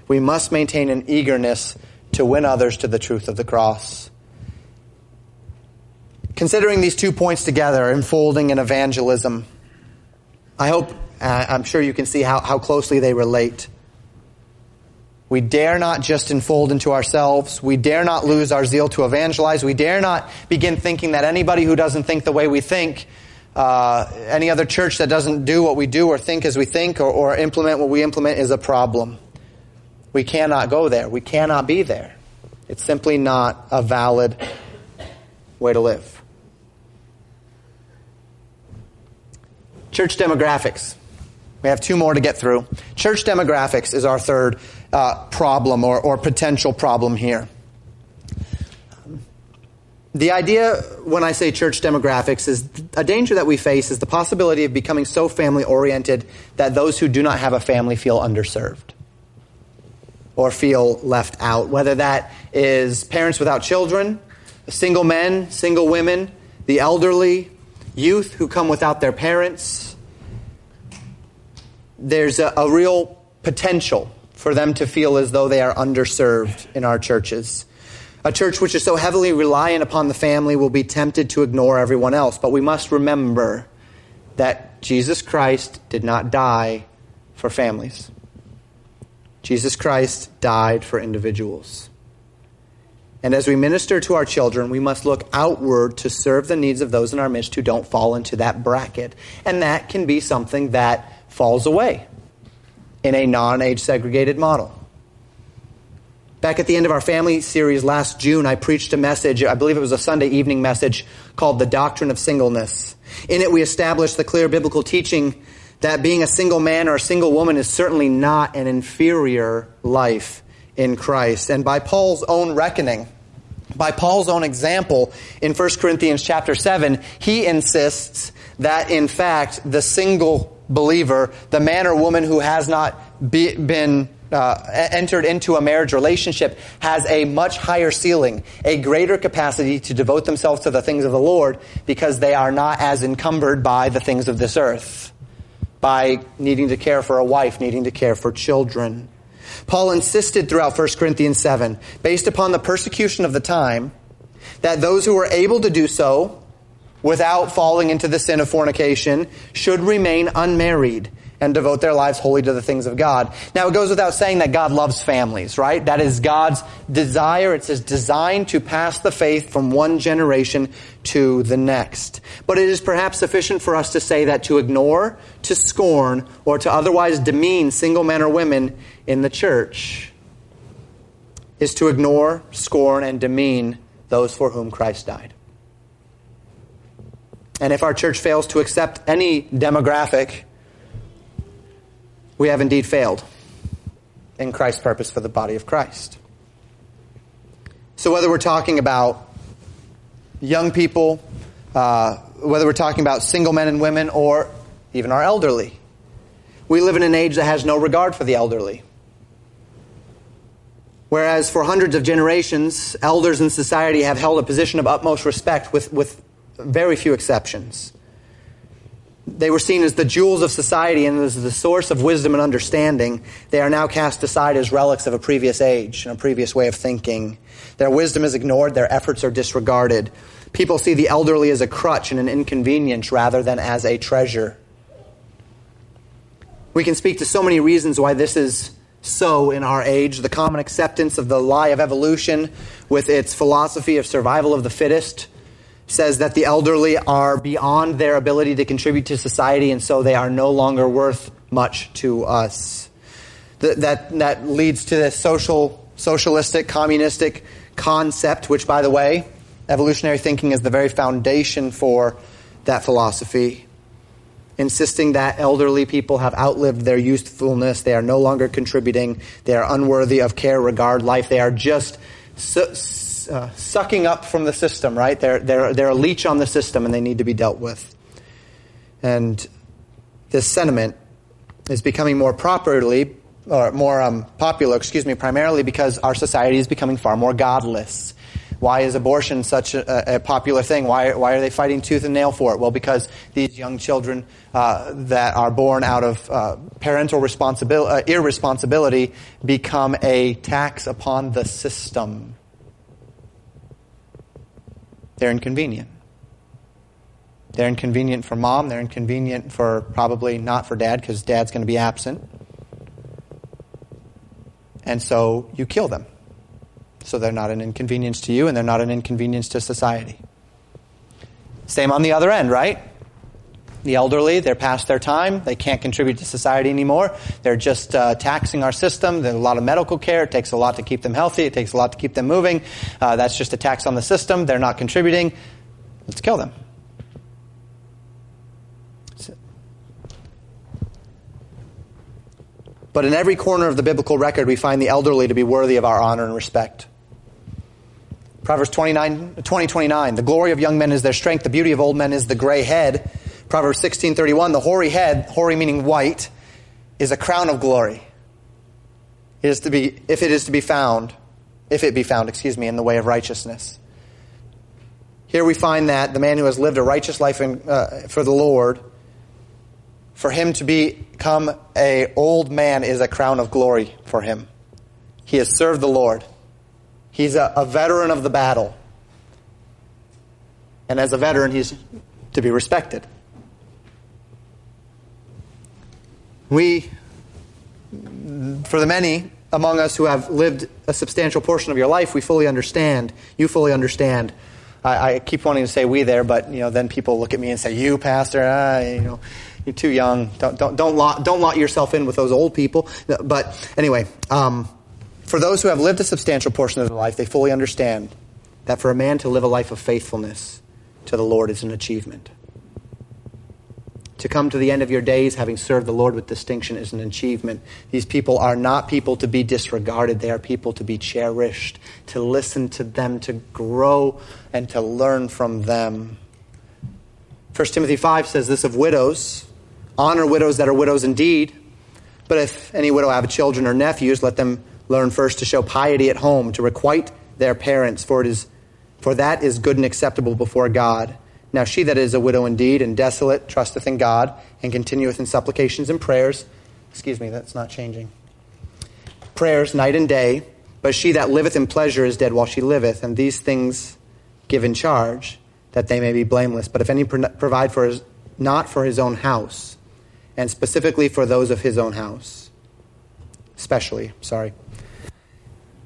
we must maintain an eagerness to win others to the truth of the cross. Considering these two points together, enfolding and evangelism, I hope, uh, I'm sure you can see how, how closely they relate. We dare not just enfold into ourselves. We dare not lose our zeal to evangelize. We dare not begin thinking that anybody who doesn't think the way we think, uh, any other church that doesn't do what we do or think as we think or, or implement what we implement is a problem. We cannot go there. We cannot be there. It's simply not a valid way to live. Church demographics. We have two more to get through. Church demographics is our third uh, problem or, or potential problem here. The idea when I say church demographics is a danger that we face is the possibility of becoming so family oriented that those who do not have a family feel underserved or feel left out. Whether that is parents without children, single men, single women, the elderly, youth who come without their parents. There's a, a real potential for them to feel as though they are underserved in our churches. A church which is so heavily reliant upon the family will be tempted to ignore everyone else. But we must remember that Jesus Christ did not die for families. Jesus Christ died for individuals. And as we minister to our children, we must look outward to serve the needs of those in our midst who don't fall into that bracket. And that can be something that falls away in a non age segregated model. Back at the end of our family series last June, I preached a message, I believe it was a Sunday evening message, called The Doctrine of Singleness. In it, we established the clear biblical teaching that being a single man or a single woman is certainly not an inferior life in Christ. And by Paul's own reckoning, by Paul's own example in 1 Corinthians chapter 7, he insists that in fact the single believer, the man or woman who has not be, been uh, entered into a marriage relationship has a much higher ceiling, a greater capacity to devote themselves to the things of the Lord because they are not as encumbered by the things of this earth, by needing to care for a wife, needing to care for children. Paul insisted throughout 1 Corinthians 7, based upon the persecution of the time, that those who were able to do so without falling into the sin of fornication should remain unmarried and devote their lives wholly to the things of God. Now it goes without saying that God loves families, right? That is God's desire. It's his design to pass the faith from one generation to the next. But it is perhaps sufficient for us to say that to ignore, to scorn, or to otherwise demean single men or women in the church is to ignore, scorn, and demean those for whom Christ died. And if our church fails to accept any demographic, we have indeed failed in Christ's purpose for the body of Christ. So, whether we're talking about young people, uh, whether we're talking about single men and women, or even our elderly, we live in an age that has no regard for the elderly. Whereas for hundreds of generations, elders in society have held a position of utmost respect with, with very few exceptions. They were seen as the jewels of society and as the source of wisdom and understanding. They are now cast aside as relics of a previous age and a previous way of thinking. Their wisdom is ignored, their efforts are disregarded. People see the elderly as a crutch and an inconvenience rather than as a treasure. We can speak to so many reasons why this is so in our age. The common acceptance of the lie of evolution with its philosophy of survival of the fittest says that the elderly are beyond their ability to contribute to society and so they are no longer worth much to us. That, that leads to this social, socialistic, communistic concept, which, by the way, evolutionary thinking is the very foundation for that philosophy. Insisting that elderly people have outlived their usefulness, they are no longer contributing, they are unworthy of care, regard, life, they are just so, uh, sucking up from the system, right? They're, they're, they're a leech on the system and they need to be dealt with. And this sentiment is becoming more properly, or more um, popular, excuse me, primarily because our society is becoming far more godless. Why is abortion such a, a, popular thing? Why, why are they fighting tooth and nail for it? Well, because these young children uh, that are born out of uh, parental responsibility, uh, irresponsibility become a tax upon the system. They're inconvenient. They're inconvenient for mom. They're inconvenient for probably not for dad because dad's going to be absent. And so you kill them. So they're not an inconvenience to you and they're not an inconvenience to society. Same on the other end, right? The elderly, they're past their time. They can't contribute to society anymore. They're just uh, taxing our system. There's a lot of medical care. It takes a lot to keep them healthy. It takes a lot to keep them moving. Uh, that's just a tax on the system. They're not contributing. Let's kill them. But in every corner of the biblical record, we find the elderly to be worthy of our honor and respect. Proverbs 29, 20, 29. The glory of young men is their strength. The beauty of old men is the gray head. Proverbs 16:31, the hoary head, hoary meaning white, is a crown of glory. It is to be, if it is to be found, if it be found, excuse me, in the way of righteousness. Here we find that the man who has lived a righteous life in, uh, for the Lord for him to become a old man is a crown of glory for him. He has served the Lord. He's a, a veteran of the battle. And as a veteran, he's to be respected. We, for the many among us who have lived a substantial portion of your life, we fully understand. You fully understand. I, I keep wanting to say we there, but you know, then people look at me and say, "You, pastor, you know, you're too young. Don't don't don't don't lot yourself in with those old people." But anyway, um, for those who have lived a substantial portion of their life, they fully understand that for a man to live a life of faithfulness to the Lord is an achievement. To come to the end of your days having served the Lord with distinction is an achievement. These people are not people to be disregarded. They are people to be cherished, to listen to them, to grow, and to learn from them. 1 Timothy 5 says this of widows honor widows that are widows indeed. But if any widow have children or nephews, let them learn first to show piety at home, to requite their parents, for it is for that is good and acceptable before God. Now she that is a widow indeed and desolate trusteth in God and continueth in supplications and prayers. Excuse me, that's not changing. Prayers night and day. But she that liveth in pleasure is dead while she liveth, and these things give in charge, that they may be blameless. But if any provide for his, not for his own house, and specifically for those of his own house, especially, sorry,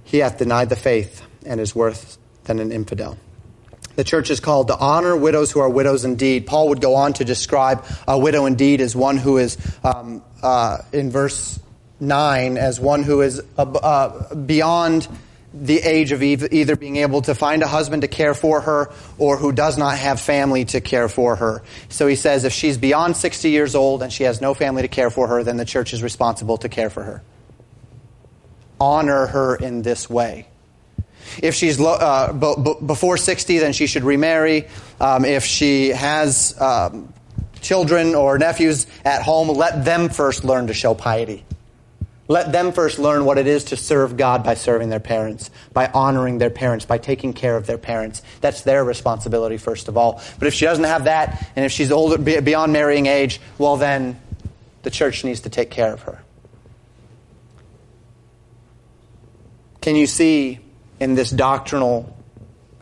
he hath denied the faith and is worse than an infidel the church is called to honor widows who are widows indeed. Paul would go on to describe a widow indeed as one who is, um, uh, in verse 9, as one who is uh, beyond the age of either being able to find a husband to care for her or who does not have family to care for her. So he says if she's beyond 60 years old and she has no family to care for her, then the church is responsible to care for her. Honor her in this way. If she's uh, b- b- before 60, then she should remarry. Um, if she has um, children or nephews at home, let them first learn to show piety. Let them first learn what it is to serve God by serving their parents, by honoring their parents, by taking care of their parents. That's their responsibility, first of all. But if she doesn't have that, and if she's older, beyond marrying age, well, then the church needs to take care of her. Can you see in this doctrinal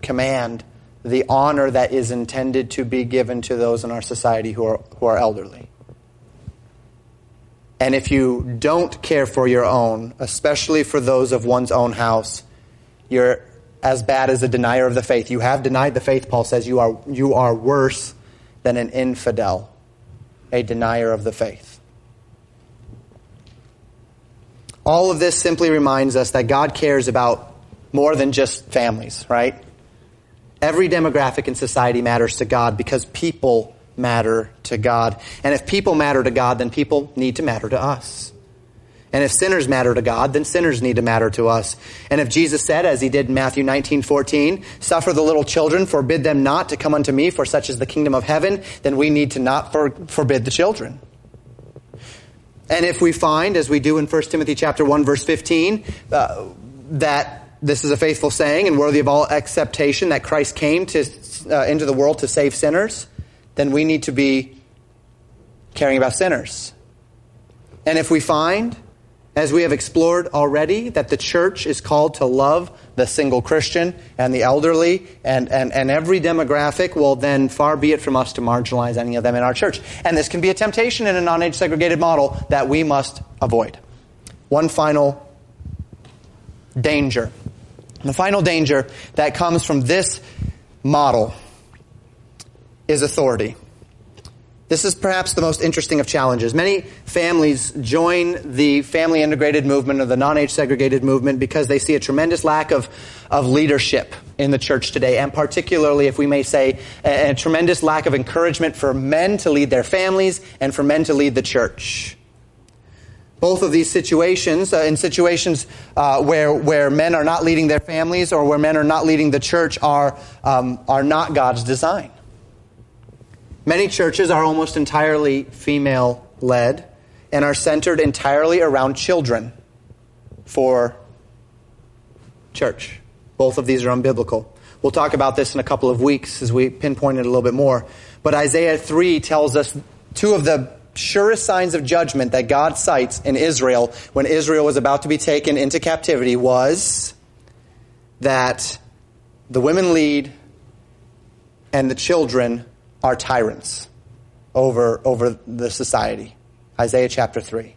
command the honor that is intended to be given to those in our society who are, who are elderly. And if you don't care for your own, especially for those of one's own house, you're as bad as a denier of the faith. You have denied the faith, Paul says. You are, you are worse than an infidel, a denier of the faith. All of this simply reminds us that God cares about more than just families, right? Every demographic in society matters to God because people matter to God. And if people matter to God, then people need to matter to us. And if sinners matter to God, then sinners need to matter to us. And if Jesus said, as he did in Matthew 19, 14, suffer the little children, forbid them not to come unto me, for such is the kingdom of heaven, then we need to not for, forbid the children. And if we find, as we do in 1 Timothy chapter 1, verse 15, uh, that this is a faithful saying and worthy of all acceptation that Christ came to, uh, into the world to save sinners, then we need to be caring about sinners. And if we find, as we have explored already, that the church is called to love the single Christian and the elderly and, and, and every demographic, well, then far be it from us to marginalize any of them in our church. And this can be a temptation in a non age segregated model that we must avoid. One final danger the final danger that comes from this model is authority. This is perhaps the most interesting of challenges. Many families join the family integrated movement or the non-age segregated movement because they see a tremendous lack of, of leadership in the church today, and particularly, if we may say, a, a tremendous lack of encouragement for men to lead their families and for men to lead the church both of these situations, uh, in situations uh, where, where men are not leading their families or where men are not leading the church, are, um, are not God's design. Many churches are almost entirely female led and are centered entirely around children for church. Both of these are unbiblical. We'll talk about this in a couple of weeks as we pinpoint it a little bit more. But Isaiah 3 tells us two of the surest signs of judgment that God cites in Israel when Israel was about to be taken into captivity was that the women lead and the children are tyrants over, over the society. Isaiah chapter 3.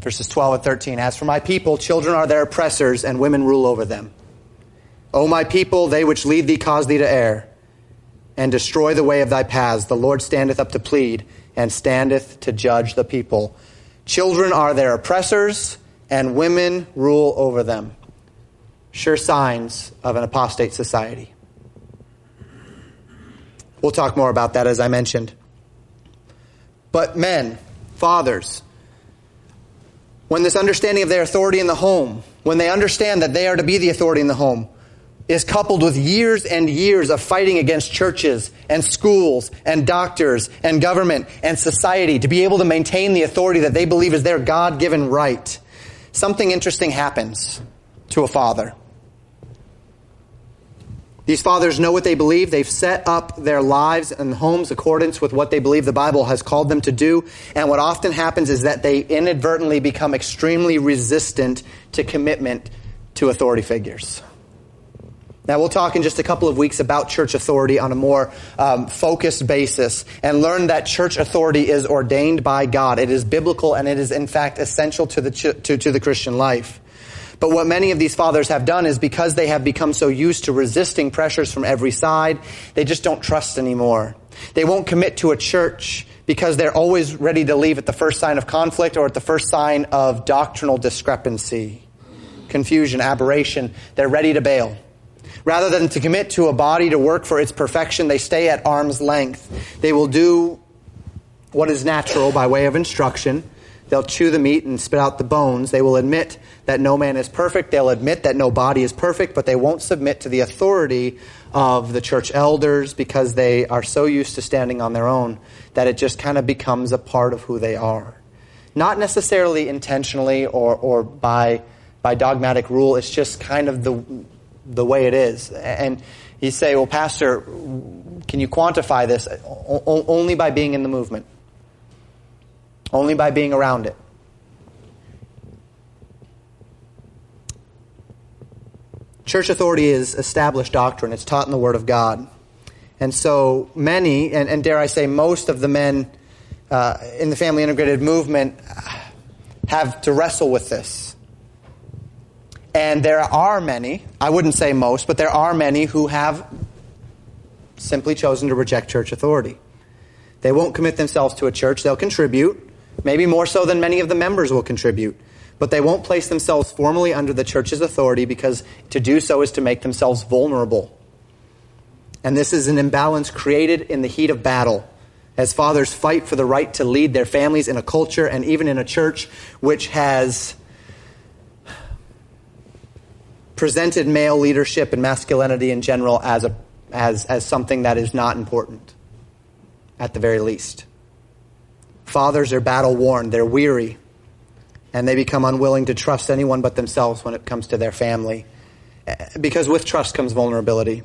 Verses 12 and 13. As for my people, children are their oppressors, and women rule over them. O my people, they which lead thee cause thee to err, and destroy the way of thy paths. The Lord standeth up to plead, and standeth to judge the people. Children are their oppressors, and women rule over them. Sure signs of an apostate society. We'll talk more about that as I mentioned. But men, fathers, when this understanding of their authority in the home, when they understand that they are to be the authority in the home, is coupled with years and years of fighting against churches and schools and doctors and government and society to be able to maintain the authority that they believe is their God given right, something interesting happens to a father. These fathers know what they believe. They've set up their lives and homes accordance with what they believe the Bible has called them to do. And what often happens is that they inadvertently become extremely resistant to commitment to authority figures. Now, we'll talk in just a couple of weeks about church authority on a more um, focused basis and learn that church authority is ordained by God. It is biblical and it is, in fact, essential to the, ch- to, to the Christian life. But what many of these fathers have done is because they have become so used to resisting pressures from every side, they just don't trust anymore. They won't commit to a church because they're always ready to leave at the first sign of conflict or at the first sign of doctrinal discrepancy, confusion, aberration. They're ready to bail. Rather than to commit to a body to work for its perfection, they stay at arm's length. They will do what is natural by way of instruction They'll chew the meat and spit out the bones. They will admit that no man is perfect. They'll admit that no body is perfect, but they won't submit to the authority of the church elders because they are so used to standing on their own that it just kind of becomes a part of who they are. Not necessarily intentionally or, or by, by dogmatic rule, it's just kind of the, the way it is. And you say, well, Pastor, can you quantify this? O- only by being in the movement. Only by being around it. Church authority is established doctrine. It's taught in the Word of God. And so many, and, and dare I say most of the men uh, in the family integrated movement have to wrestle with this. And there are many, I wouldn't say most, but there are many who have simply chosen to reject church authority. They won't commit themselves to a church, they'll contribute, maybe more so than many of the members will contribute. But they won't place themselves formally under the church's authority because to do so is to make themselves vulnerable. And this is an imbalance created in the heat of battle as fathers fight for the right to lead their families in a culture and even in a church which has presented male leadership and masculinity in general as, a, as, as something that is not important, at the very least. Fathers are battle worn, they're weary, and they become unwilling to trust anyone but themselves when it comes to their family. Eh, because with trust comes vulnerability.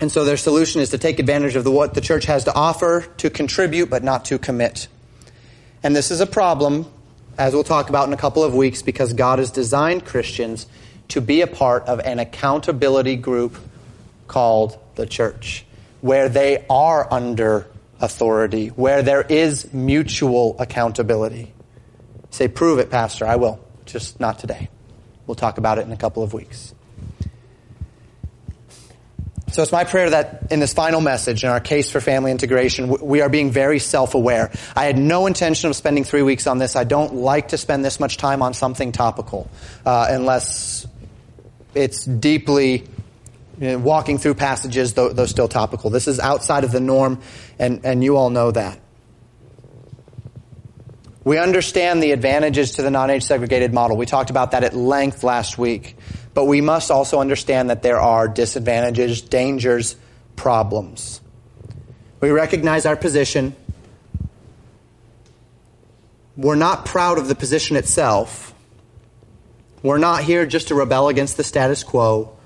And so their solution is to take advantage of the, what the church has to offer, to contribute, but not to commit. And this is a problem, as we'll talk about in a couple of weeks, because God has designed Christians to be a part of an accountability group called the church, where they are under authority, where there is mutual accountability. Say, prove it, Pastor. I will. Just not today. We'll talk about it in a couple of weeks. So it's my prayer that in this final message, in our case for family integration, we are being very self-aware. I had no intention of spending three weeks on this. I don't like to spend this much time on something topical, uh, unless it's deeply you know, walking through passages, though, though still topical. This is outside of the norm, and, and you all know that. We understand the advantages to the non-age segregated model. We talked about that at length last week. But we must also understand that there are disadvantages, dangers, problems. We recognize our position. We're not proud of the position itself. We're not here just to rebel against the status quo.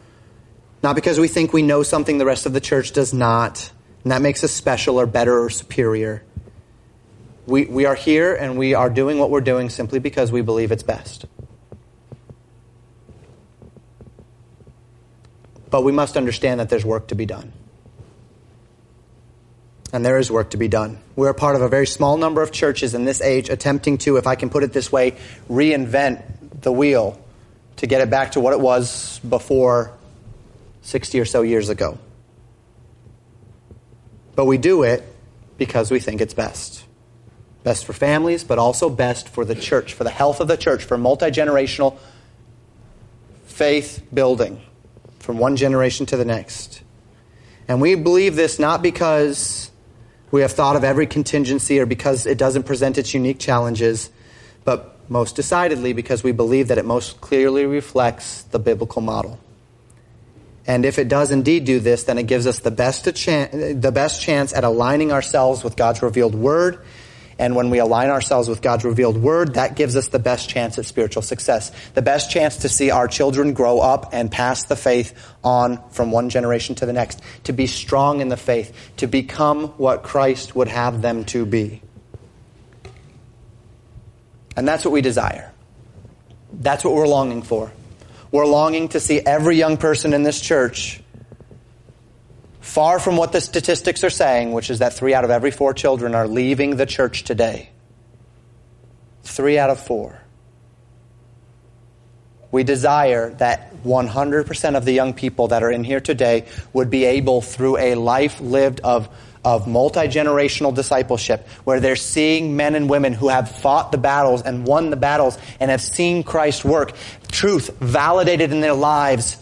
Not because we think we know something the rest of the church does not, and that makes us special or better or superior. We, we are here and we are doing what we're doing simply because we believe it's best. But we must understand that there's work to be done. And there is work to be done. We're part of a very small number of churches in this age attempting to, if I can put it this way, reinvent the wheel to get it back to what it was before 60 or so years ago. But we do it because we think it's best. Best for families, but also best for the church, for the health of the church, for multi generational faith building from one generation to the next. And we believe this not because we have thought of every contingency or because it doesn't present its unique challenges, but most decidedly because we believe that it most clearly reflects the biblical model. And if it does indeed do this, then it gives us the best, the best chance at aligning ourselves with God's revealed word. And when we align ourselves with God's revealed word, that gives us the best chance at spiritual success. The best chance to see our children grow up and pass the faith on from one generation to the next. To be strong in the faith. To become what Christ would have them to be. And that's what we desire. That's what we're longing for. We're longing to see every young person in this church far from what the statistics are saying, which is that three out of every four children are leaving the church today. Three out of four. We desire that 100% of the young people that are in here today would be able, through a life lived of of multi generational discipleship, where they're seeing men and women who have fought the battles and won the battles and have seen Christ work, truth validated in their lives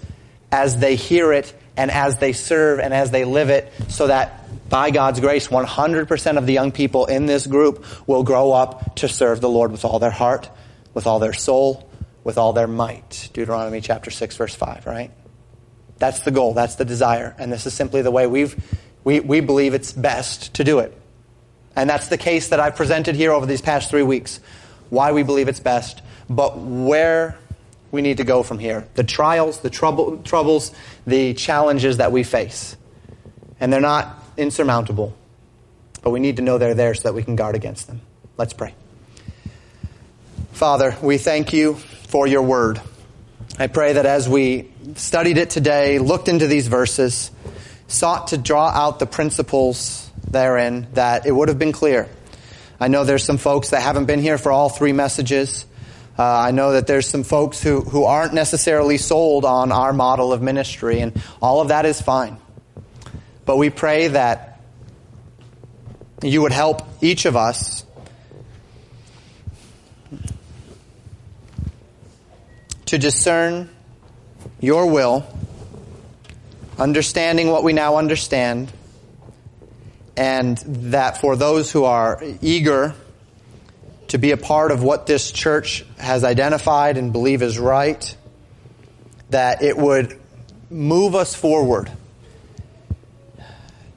as they hear it and as they serve and as they live it, so that by God's grace, 100% of the young people in this group will grow up to serve the Lord with all their heart, with all their soul, with all their might. Deuteronomy chapter 6 verse 5, right? That's the goal. That's the desire. And this is simply the way we've we, we believe it's best to do it. And that's the case that I've presented here over these past three weeks. Why we believe it's best, but where we need to go from here. The trials, the trouble, troubles, the challenges that we face. And they're not insurmountable, but we need to know they're there so that we can guard against them. Let's pray. Father, we thank you for your word. I pray that as we studied it today, looked into these verses, sought to draw out the principles therein that it would have been clear. I know there's some folks that haven't been here for all three messages. Uh, I know that there's some folks who, who aren't necessarily sold on our model of ministry, and all of that is fine. But we pray that you would help each of us to discern your will understanding what we now understand, and that for those who are eager to be a part of what this church has identified and believe is right, that it would move us forward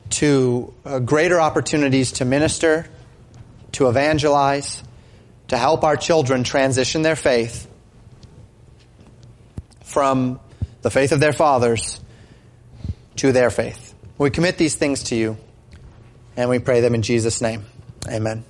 to uh, greater opportunities to minister, to evangelize, to help our children transition their faith from the faith of their fathers to their faith. We commit these things to you, and we pray them in Jesus' name. Amen.